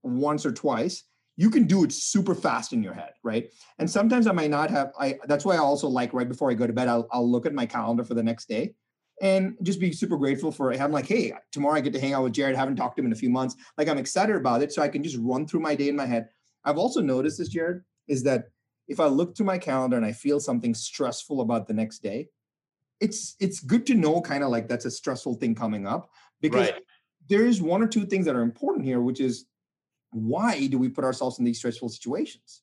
once or twice, you can do it super fast in your head, right? And sometimes I might not have. I that's why I also like right before I go to bed, I'll, I'll look at my calendar for the next day, and just be super grateful for it. I'm like, hey, tomorrow I get to hang out with Jared. I haven't talked to him in a few months. Like I'm excited about it, so I can just run through my day in my head. I've also noticed this, Jared, is that if I look to my calendar and I feel something stressful about the next day, it's it's good to know kind of like that's a stressful thing coming up because right. there is one or two things that are important here, which is why do we put ourselves in these stressful situations?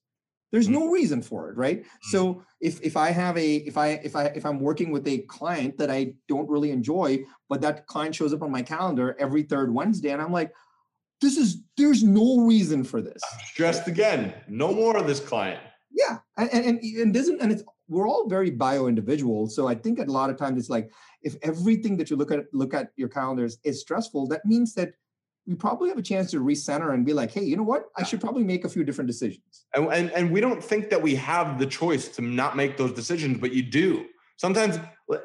There's no mm-hmm. reason for it, right? Mm-hmm. So if if I have a if I if I if I'm working with a client that I don't really enjoy, but that client shows up on my calendar every third Wednesday, and I'm like, this is there's no reason for this. stressed again. No more of this client. Yeah, and and and doesn't and it's we're all very bio individuals. So I think a lot of times it's like if everything that you look at look at your calendars is stressful, that means that we probably have a chance to recenter and be like, hey, you know what? I should probably make a few different decisions. And, and, and we don't think that we have the choice to not make those decisions, but you do. Sometimes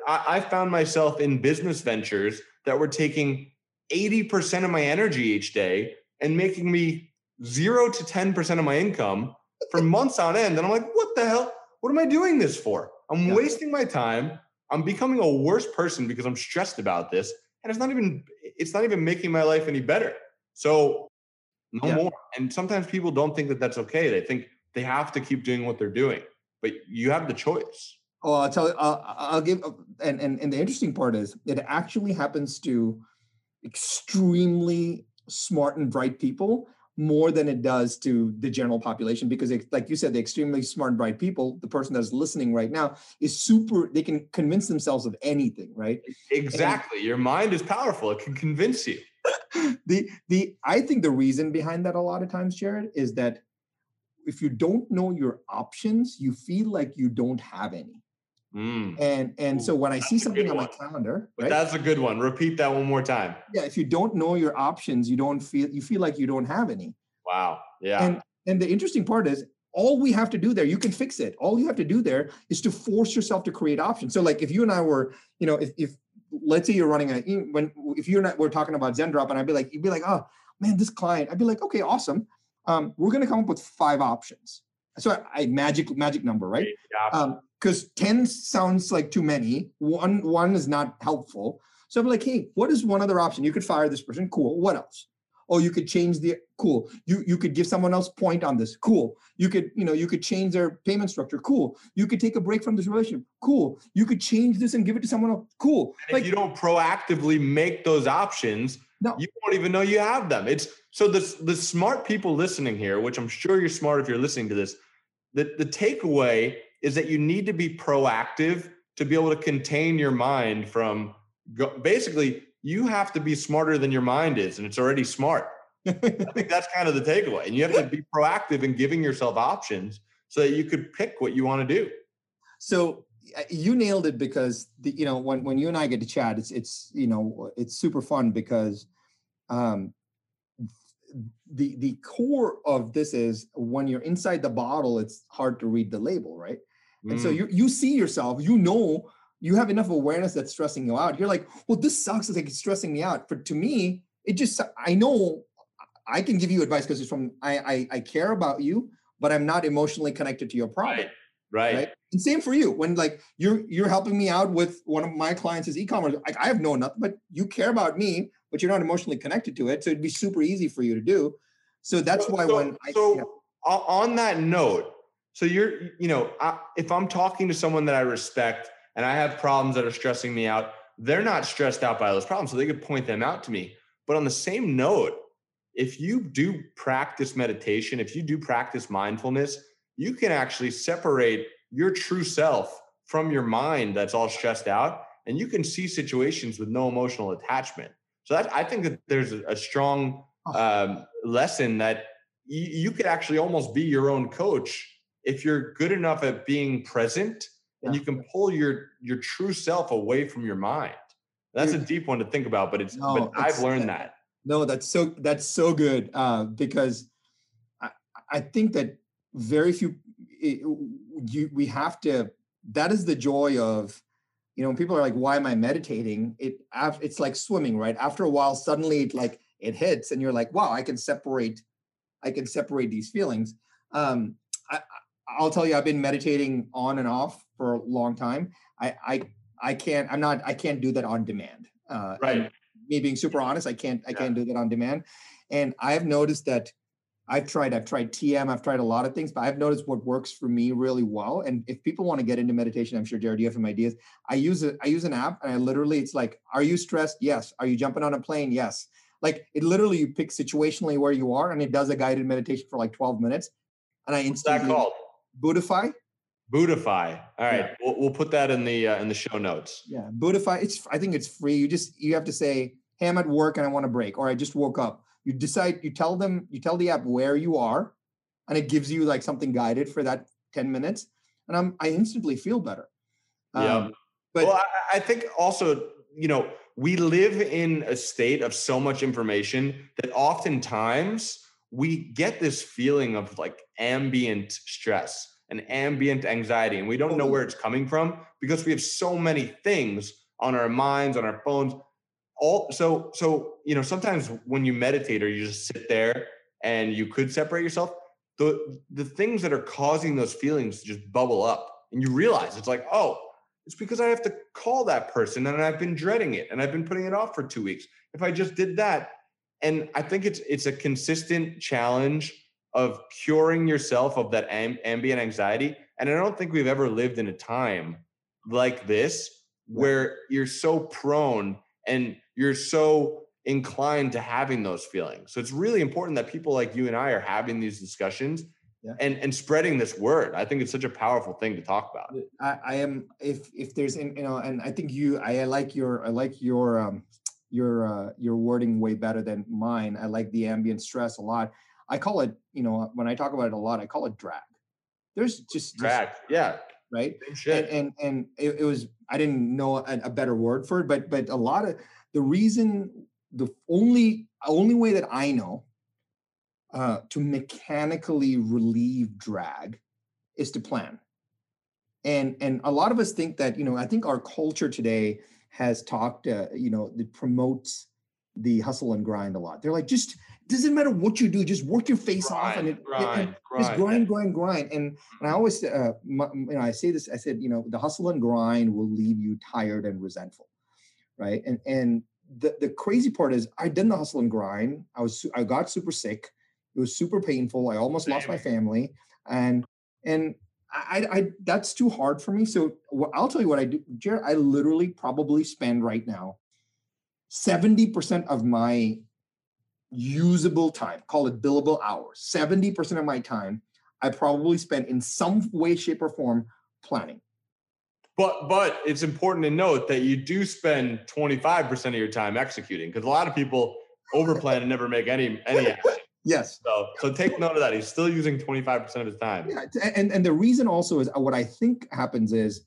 I, I found myself in business ventures that were taking 80% of my energy each day and making me zero to 10% of my income for months on end. And I'm like, what the hell? What am I doing this for? I'm yeah. wasting my time. I'm becoming a worse person because I'm stressed about this. And it's not even it's not even making my life any better. So no yeah. more. And sometimes people don't think that that's okay. They think they have to keep doing what they're doing, but you have the choice. Oh, I'll tell you. I'll, I'll give. And, and and the interesting part is, it actually happens to extremely smart and bright people more than it does to the general population because it, like you said the extremely smart and bright people the person that's listening right now is super they can convince themselves of anything right? Exactly. And, your mind is powerful. It can convince you. The the i think the reason behind that a lot of times jared is that if you don't know your options you feel like you don't have any Mm. And and Ooh, so when I see something on my calendar, right? That's a good one. Repeat that one more time. Yeah, if you don't know your options, you don't feel you feel like you don't have any. Wow. Yeah. And and the interesting part is all we have to do there, you can fix it. All you have to do there is to force yourself to create options. So like if you and I were, you know, if if let's say you're running a when if you're not we're talking about Zendrop and I'd be like, you'd be like, oh man, this client, I'd be like, okay, awesome. Um, we're gonna come up with five options. So I, I magic magic number, right? Yeah. Um, because 10 sounds like too many. One one is not helpful. So I'm like, hey, what is one other option? You could fire this person. Cool. What else? Oh, you could change the cool. You you could give someone else point on this. Cool. You could, you know, you could change their payment structure. Cool. You could take a break from this relationship. Cool. You could change this and give it to someone else. Cool. And like, if you don't proactively make those options, no. you won't even know you have them. It's so the the smart people listening here, which I'm sure you're smart if you're listening to this. The the takeaway is that you need to be proactive to be able to contain your mind from go, basically you have to be smarter than your mind is and it's already smart. I think that's kind of the takeaway and you have to be proactive in giving yourself options so that you could pick what you want to do. So you nailed it because the, you know when, when you and i get to chat it's it's you know it's super fun because um the the core of this is when you're inside the bottle it's hard to read the label right and mm. so you you see yourself, you know, you have enough awareness that's stressing you out. You're like, well, this sucks. It's like it's stressing me out. For to me, it just I know I can give you advice because it's from I, I, I care about you, but I'm not emotionally connected to your problem. Right. Right. right. And same for you. When like you're you're helping me out with one of my clients is e-commerce. Like I have no nothing, but you care about me, but you're not emotionally connected to it. So it'd be super easy for you to do. So that's so, why so, when I, so yeah. on that note, so you're, you know, I, if I'm talking to someone that I respect and I have problems that are stressing me out, they're not stressed out by those problems. So they could point them out to me. But on the same note, if you do practice meditation, if you do practice mindfulness, you can actually separate your true self from your mind that's all stressed out and you can see situations with no emotional attachment. So that I think that there's a, strong um, lesson that you, you could actually almost be your own coach if you're good enough at being present and you can pull your your true self away from your mind. That's a deep one to think about but it's no, but i've learned that no that's so that's so good uh, because I, I think that very few it, you we have to that is the joy of you know when people are like why am i meditating? It it's like swimming right? After a while suddenly it like it hits and you're like wow i can separate I can separate these feelings. Um, I, I'll tell you, I've been meditating on and off for a long time. I, I, I can't. I'm not. I can't do that on demand. Uh, right. Me being super honest, I can't. I yeah. can't do that on demand. And I've noticed that I've tried, I've tried TM, I've tried a lot of things, but I've noticed what works for me really well. And if people want to get into meditation, I'm sure Jared, you have some ideas. I use it, I use an app and I literally, it's like, are you stressed? Yes. Are you jumping on a plane? Yes. Like it literally you pick situationally where you are and it does a guided meditation for like 12 minutes. And I instantly What's that called? Buddhify. Buddhify. All right, yeah. we'll, we'll put that in the uh, in the show notes. Yeah, Buddhify. It's I think it's free. You just you have to say, "Hey, I'm at work and I want to break," or "I just woke up." You decide. You tell them. You tell the app where you are, and it gives you like something guided for that 10 minutes and i'm i instantly feel better yeah um, but well I, I think also you know we live in a state of so much information that oftentimes we get this feeling of like ambient stress and ambient anxiety and we don't know mm-hmm. where it's coming from because we have so many things on our minds on our phones. All so so you know sometimes when you meditate or you just sit there and you could separate yourself the the things that are causing those feelings just bubble up and you realize it's like oh it's because i have to call that person and i've been dreading it and i've been putting it off for two weeks. If i just did that and i think it's it's a consistent challenge of curing yourself of that amb- ambient anxiety and i don't think we've ever lived in a time like this where you're so prone and you're so inclined to having those feelings. So it's really important that people like you and I are having these discussions yeah. and and spreading this word. I think it's such a powerful thing to talk about. I, I am if if there's you know, and I think you I, I like your I like your um your uh your wording way better than mine. I like the ambient stress a lot. I call it, you know, when I talk about it a lot, I call it drag. There's just drag, just, yeah, right. And and, and it, it, was I didn't know a, a better word for it, but but a lot of the reason the only only way that I know uh, to mechanically relieve drag is to plan. And and a lot of us think that you know I think our culture today has talked uh, you know that promotes the hustle and grind a lot. They're like just doesn't matter what you do, just work your face grind, off and, it, grind, and grind. just grind, grind, grind. And and I always uh, my, you know I say this I said you know the hustle and grind will leave you tired and resentful, right? And and the, the crazy part is I did the hustle and grind. I was I got super sick. It was super painful. I almost lost my family, and and I, I that's too hard for me. So I'll tell you what I do, Jared. I literally probably spend right now seventy percent of my usable time, call it billable hours. Seventy percent of my time, I probably spend in some way, shape, or form planning. But but it's important to note that you do spend 25% of your time executing because a lot of people overplan and never make any any action. Yes. So so take note of that. He's still using 25% of his time. Yeah, and and the reason also is what I think happens is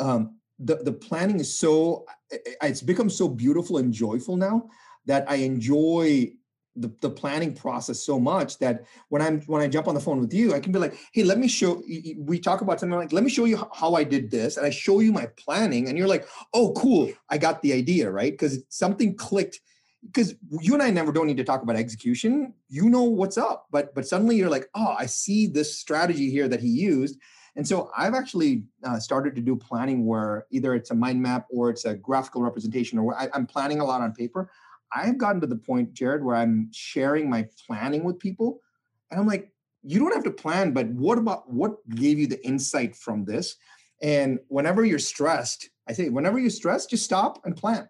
um the the planning is so it's become so beautiful and joyful now that I enjoy the, the planning process so much that when I'm when I jump on the phone with you, I can be like, hey, let me show we talk about something like, let me show you how I did this. And I show you my planning, and you're like, oh, cool, I got the idea, right? Because something clicked. Because you and I never don't need to talk about execution. You know what's up. But but suddenly you're like, oh, I see this strategy here that he used. And so I've actually uh, started to do planning where either it's a mind map or it's a graphical representation, or I, I'm planning a lot on paper. I've gotten to the point, Jared, where I'm sharing my planning with people. And I'm like, you don't have to plan, but what about what gave you the insight from this? And whenever you're stressed, I say, whenever you're stressed, just stop and plan.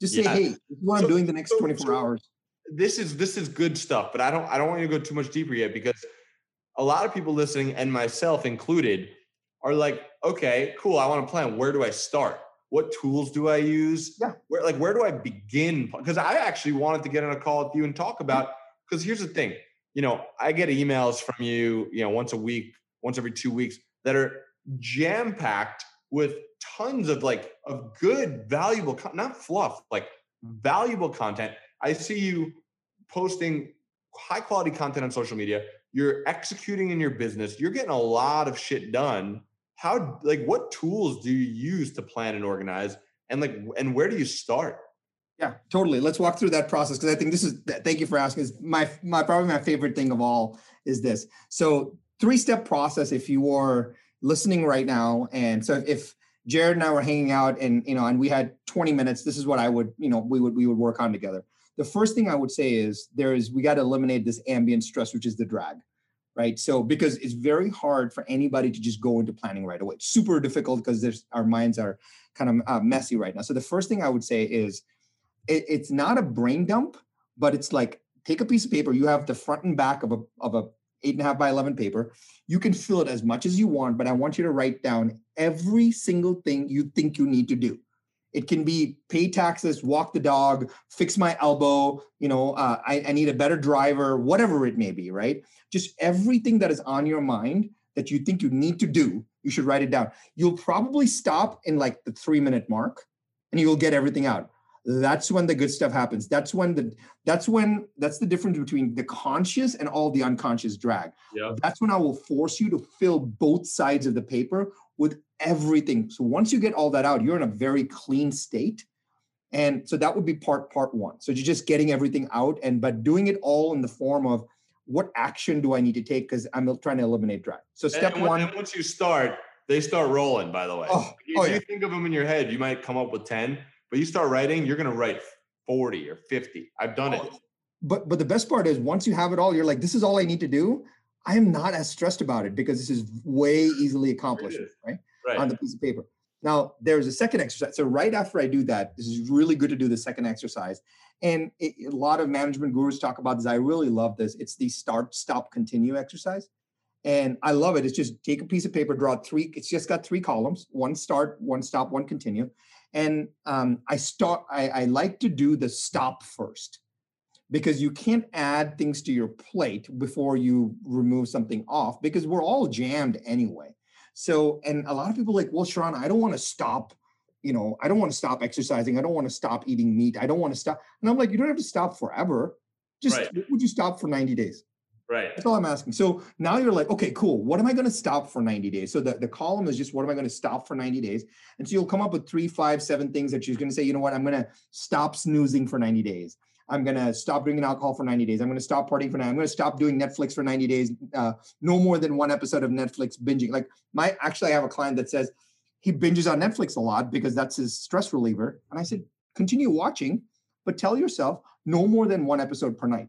Just say, yeah. hey, this is what so, I'm doing the next 24 so hours. This is this is good stuff, but I don't I don't want you to go too much deeper yet because a lot of people listening, and myself included, are like, okay, cool, I want to plan. Where do I start? what tools do I use? Yeah. Where like where do I begin? Because I actually wanted to get on a call with you and talk about because here's the thing, you know, I get emails from you, you know, once a week, once every two weeks that are jam packed with tons of like of good, valuable, not fluff, like valuable content. I see you posting high quality content on social media. You're executing in your business. You're getting a lot of shit done how like what tools do you use to plan and organize and like and where do you start Yeah, totally. Let's walk through that process because I think this is. Thank you for asking. Is my my probably my favorite thing of all is this. So three step process. If you are listening right now, and so if Jared and I were hanging out and you know and we had 20 minutes, this is what I would you know we would we would work on together. The first thing I would say is there is we got to eliminate this ambient stress, which is the drag right? So because it's very hard for anybody to just go into planning right away. It's super difficult because there's our minds are kind of uh, messy right now. So the first thing I would say is it, it's not a brain dump, but it's like take a piece of paper. You have the front and back of a of a eight and a half by eleven paper. You can fill it as much as you want, but I want you to write down every single thing you think you need to do. It can be pay taxes, walk the dog, fix my elbow. You know, uh, I, I need a better driver, whatever it may be. Right? Just everything that is on your mind that you think you need to do, you should write it down. You'll probably stop in like the three minute mark, and you will get everything out that's when the good stuff happens. That's when the that's when that's the difference between the conscious and all the unconscious drag. Yeah. That's when i will force you to fill both sides of the paper with everything. So once you get all that out you're in a very clean state. And so that would be part part one. So you're just getting everything out and but doing it all in the form of what action do i need to take? Because i'm trying to eliminate drag. So step and, one and once you start they start rolling by the way. Oh, if oh, you yeah. think of them in your head you might come up with 10 but you start writing you're going to write 40 or 50 i've done it. Oh, but but the best part is once you have it all you're like this is all i need to do i am not as stressed about it because this is way easily accomplished right right. on the piece of paper. Now there's a second exercise. So right after i do that this is really good to do the second exercise. And it, a lot of management gurus talk about this. I really love this. It's the start stop continue exercise. And i love it. It's just take a piece of paper draw three it's just got three columns. One start one stop one continue and um, i start I, I like to do the stop first because you can't add things to your plate before you remove something off because we're all jammed anyway. So and a lot of people are like well sharran i don't want to stop you know i don't want to stop exercising. I don't want to stop eating meat. I don't want to stop and i'm like you don't have to stop forever. Just Right. would you stop for 90 days right that's all I'm asking. So now you're like, okay, cool. What am I going to stop for 90 days? So the, the column is just what am I going to stop for 90 days? And so you'll come up with three, five, seven things that you're going to say, you know what, I'm going to stop snoozing for 90 days. I'm going to stop drinking alcohol for 90 days. I'm going to stop partying for 90 I'm going to stop doing Netflix for 90 days. Uh, no more than one episode of Netflix binging. Like my, actually, I have a client that says he binges on Netflix a lot because that's his stress reliever. And I said, continue watching, but tell yourself no more than one episode per night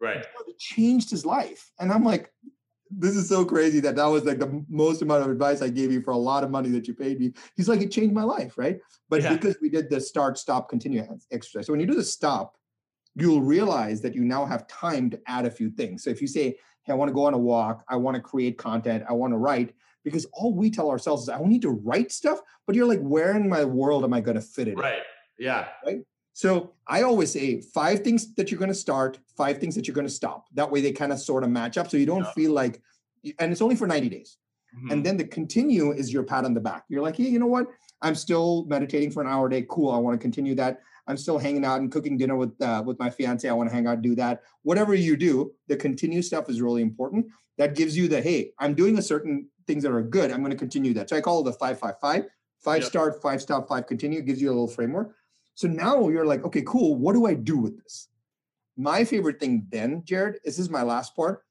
right it changed his life. And I'm like, this is so crazy that that was like the most amount of advice I gave you for a lot of money that you paid me. He's like, it changed my life, right? But Yeah. because we did the start, stop, continue exercise. So when you do the stop, you'll realize that you now have time to add a few things. So if you say, hey, I want to go on a walk, I want to create content, I want to write, because all we tell ourselves is I don't need to write stuff, but you're like, where in my world am I going to fit it in? right yeah So I always say five things that you're going to start, five things that you're going to stop. That way they kind of sort of match up. So you don't Yeah. feel like, and it's only for 90 days. Mhm. And then the continue is your pat on the back. You're like, hey, you know what? I'm still meditating for an hour a day. Cool. I want to continue that. I'm still hanging out and cooking dinner with uh, with my fiance. I want to hang out, do that. Whatever you do, the continue stuff is really important. That gives you the hey, I'm doing a certain things that are good. I'm going to continue that. So I call it the five five five. Five Yeah. start, five stop, five continue. It gives you a little framework. So now you're like, okay, cool. What do I do with this? My favorite thing then, Jared, this is my last part,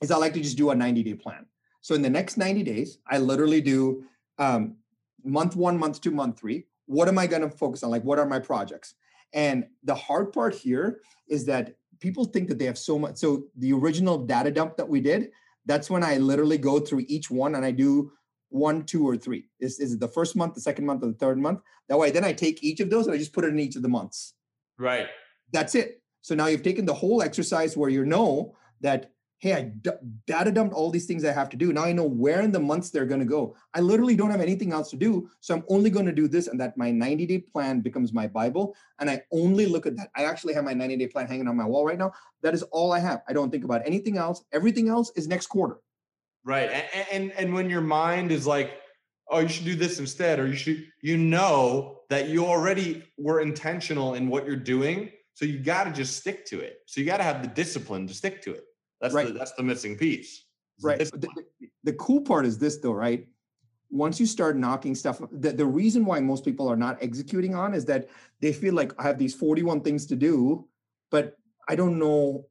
is I like to just do a 90 day plan. So in the next 90 days, I literally do um, month one, month two, month three. What am I going to focus on? Like, what are my projects? And the hard part here is that people think that they have so much. So the original data dump that we did, that's when I literally go through each one and I do one, two, or three. Is, is it the first month, the second month, or the third month? That way, then I take each of those and I just put it in each of the months. right That's it. So now you've taken the whole exercise where you know that, hey, I d- data dumped all these things I have to do. Now I know where in the months they're going to go. I literally don't have anything else to do. So I'm only going to do this, and that my 90 day plan becomes my Bible. And I only look at that. I actually have my 90 day plan hanging on my wall right now. That is all I have. I don't think about anything else. Everything else is next quarter. Right. And, and and when your mind is like, oh, you should do this instead, or you should, you know that you already were intentional in what you're doing. So you got to just stick to it. So you got to have the discipline to stick to it. That's Right. the that's the missing piece. It's Right. The, the- the cool part is this, though, right? once you start knocking stuff, the, the reason why most people are not executing on is that they feel like I have these 41 things to do, but I don't know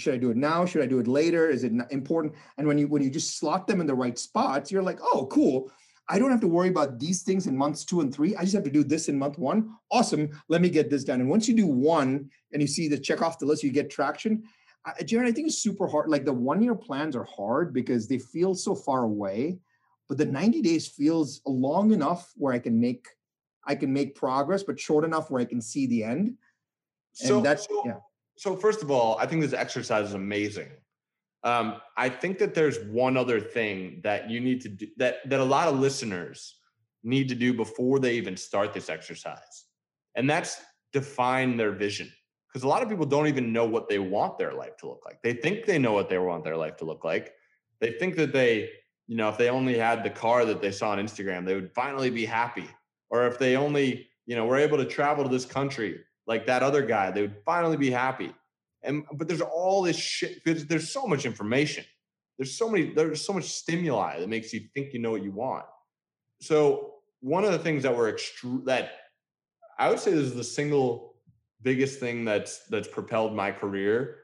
should I do it now? Should I do it later? Is it important? And when you when you just slot them in the right spots, you're like, oh, cool. I don't have to worry about these things in months two and three. I just have to do this in month one. Awesome. Let me get this done. And once you do one and you see the check off the list, you get traction. Uh, Jared, I think it's super hard. Like the one year plans are hard because they feel so far away, but the 90 days feels long enough where I can make I can make progress, but short enough where I can see the end. And so that's so, yeah so first of all, I think this exercise is amazing. Um, I think that there's one other thing that you need to do that that a lot of listeners need to do before they even start this exercise, and that's define their vision. Because a lot of people don't even know what they want their life to look like. They think they know what they want their life to look like. They think that they, you know, if they only had the car that they saw on Instagram, they would finally be happy. Or if they only, you know, were able to travel to this country like that other guy, they would finally be happy. And but there's all this shit. There's, there's so much information. There's so many. There's so much stimuli that makes you think you know what you want. So one of the things that were extru- that I would say this is the single biggest thing that's that's propelled my career,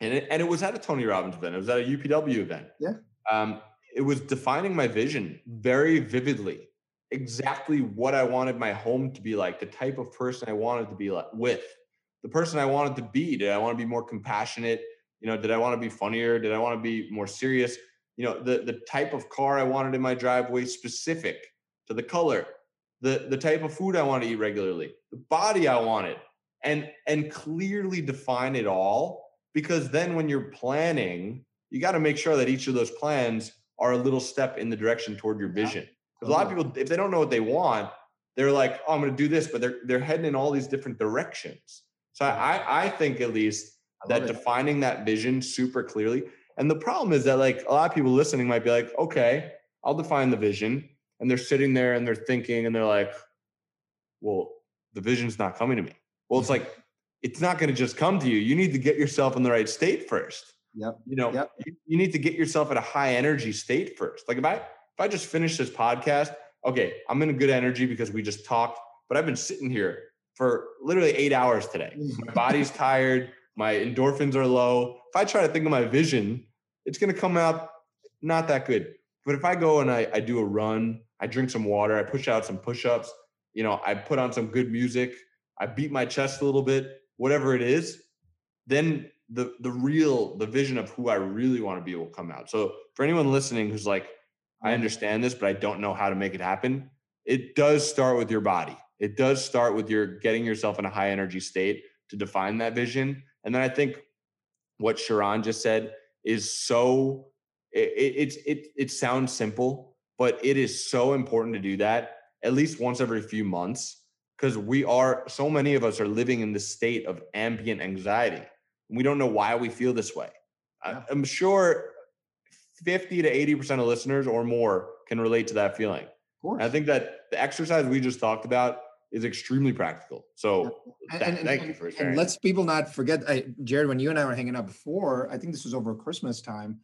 and it, and it was at a Tony Robbins event. It was at a UPW event. Yeah. Um, it was defining my vision very vividly exactly what I wanted my home to be like, the type of person I wanted to be like with, the person I wanted to be. Did I want to be more compassionate? You know, did I want to be funnier? Did I want to be more serious? You know, the the type of car I wanted in my driveway specific to the color, the the type of food I want to eat regularly, the body I wanted, and and clearly define it all. Because then when you're planning, you got to make sure that each of those plans are a little step in the direction toward your vision. Because a lot of people, if they don't know what they want, they're like, "Oh, I'm going to do this," but they're they're heading in all these different directions. So I I think at least that defining that vision super clearly. And the problem is that like a lot of people listening might be like, "Okay, I'll define the vision," and they're sitting there and they're thinking and they're like, "Well, the vision's not coming to me." Well, it's like it's not going to just come to you. You need to get yourself in the right state first. Yep. You know, yep. you, you need to get yourself at a high energy state first. Like if I if I just finish this podcast, okay, I'm in a good energy because we just talked, but I've been sitting here for literally eight hours today. My body's tired, my endorphins are low. If I try to think of my vision, it's going to come out not that good. But if I go and I, I do a run, I drink some water, I push out some push ups, you know, I put on some good music, I beat my chest a little bit, whatever it is, then the the real the vision of who I really want to be will come out. So for anyone listening who's like, I understand this, but I don't know how to make it happen. It does start with your body. It does start with your getting yourself in a high energy state to define that vision. And then I think what Sharran just said is so it, it, it, it sounds simple, but it is so important to do that at least once every few months because we are so many of us are living in this state of ambient anxiety. We don't know why we feel this way. Yeah. I'm sure 50 to 80% of listeners or more can relate to that feeling. I think that the exercise we just talked about is extremely practical. So and, that, and, thank and, you for sharing. And let's people not forget, I, Jared, when you and I were hanging out before, I think this was over Christmas time,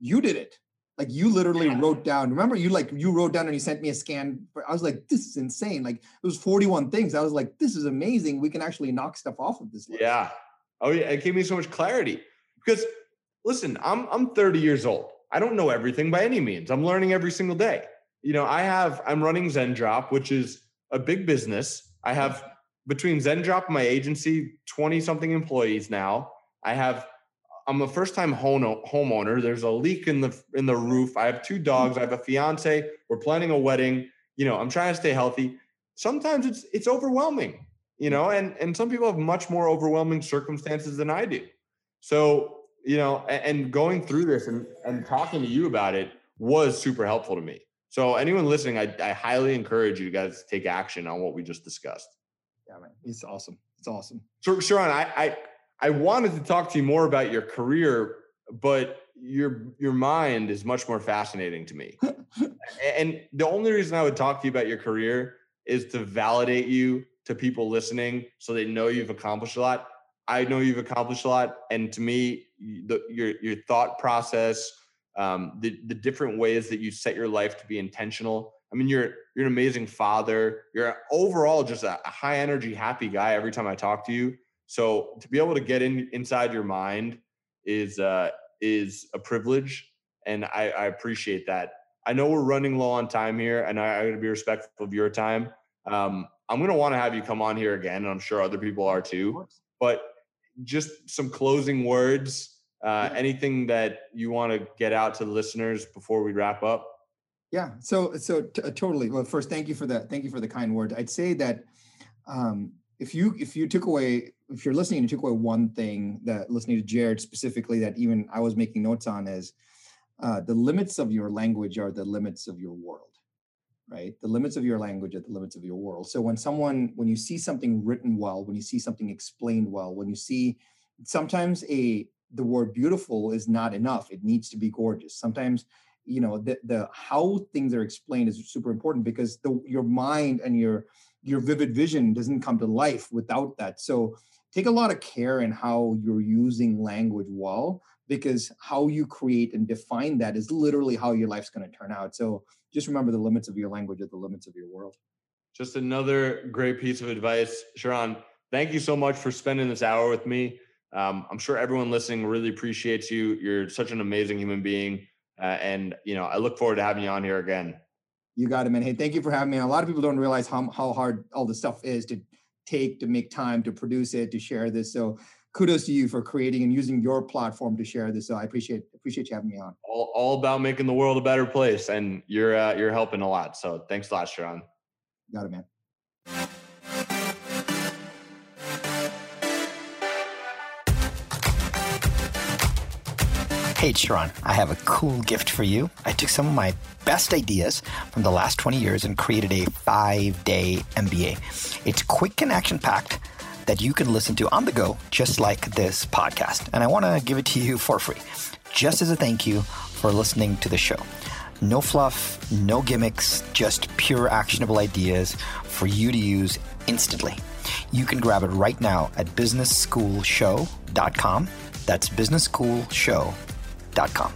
you did it. Like you literally yeah. wrote down. Remember, you like you wrote down and you sent me a scan. I was like, this is insane. Like it was 41 things. I was like, this is amazing. We can actually knock stuff off of this list. Yeah. Oh yeah. It gave me so much clarity. Because listen, I'm I'm 30 years old. I don't know everything by any means. I'm learning every single day. You know, I have, I'm running ZenDrop, which is a big business. I have between ZenDrop and my agency, 20 something employees now. I have, I'm a first time home, homeowner. There's a leak in the, in the roof. I have two dogs. I have a fiance. We're planning a wedding. You know, I'm trying to stay healthy. Sometimes it's, it's overwhelming, you know, and, and some people have much more overwhelming circumstances than I do. So you know, and, going through this and, and talking to you about it was super helpful to me. So anyone listening, I, I highly encourage you guys to take action on what we just discussed. Yeah, man, it's awesome. It's awesome. So Sharran, I, I I wanted to talk to you more about your career, but your your mind is much more fascinating to me. and the only reason I would talk to you about your career is to validate you to people listening so they know you've accomplished a lot. I know you've accomplished a lot, and to me, the, your your thought process, um, the the different ways that you set your life to be intentional. I mean, you're you're an amazing father. You're overall just a, high energy, happy guy. Every time I talk to you, so to be able to get in inside your mind is uh, is a privilege, and I, I appreciate that. I know we're running low on time here, and I, I got to be respectful of your time. Um, I'm going to want to have you come on here again, and I'm sure other people are too. But just some closing words. Uh, anything that you want to get out to the listeners before we wrap up? Yeah. So so t- uh, totally. Well, first, thank you for that. Thank you for the kind words. I'd say that um, if you if you took away if you're listening and you took away one thing that listening to Jared specifically that even I was making notes on is uh, the limits of your language are the limits of your world right? The limits of your language are the limits of your world. So when someone when you see something written well when you see something explained well when you see sometimes a the word beautiful is not enough. It needs to be gorgeous. Sometimes you know the the how things are explained is super important because the your mind and your your vivid vision doesn't come to life without that. So take a lot of care in how you're using language well because how you create and define that is literally how your life's going to turn out. So just remember the limits of your language are the limits of your world. Just another great piece of advice. Sharran thank you so much for spending this hour with me. Um, i'm sure everyone listening really appreciates you. You're such an amazing human being uh, and you know i look forward to having you on here again. You got it man. Hey thank you for having me. A lot of people don't realize how, how hard all this stuff is to take to make time to produce it to share this. So kudos to you for creating and using your platform to share this so i appreciate appreciate you having me on all, all about making the world a better place and you're uh, you're helping a lot so thanks a lot sharran got it man Hey, Sharran, I have a cool gift for you. I took some of my best ideas from the last 20 years and created a five day MBA. It's quick and action packed that you can listen to on the go, just like this podcast. And I want to give it to you for free, just as a thank you for listening to the show. No fluff, no gimmicks, just pure actionable ideas for you to use instantly. You can grab it right now at businessschoolshow.com. That's businessschoolshow.com.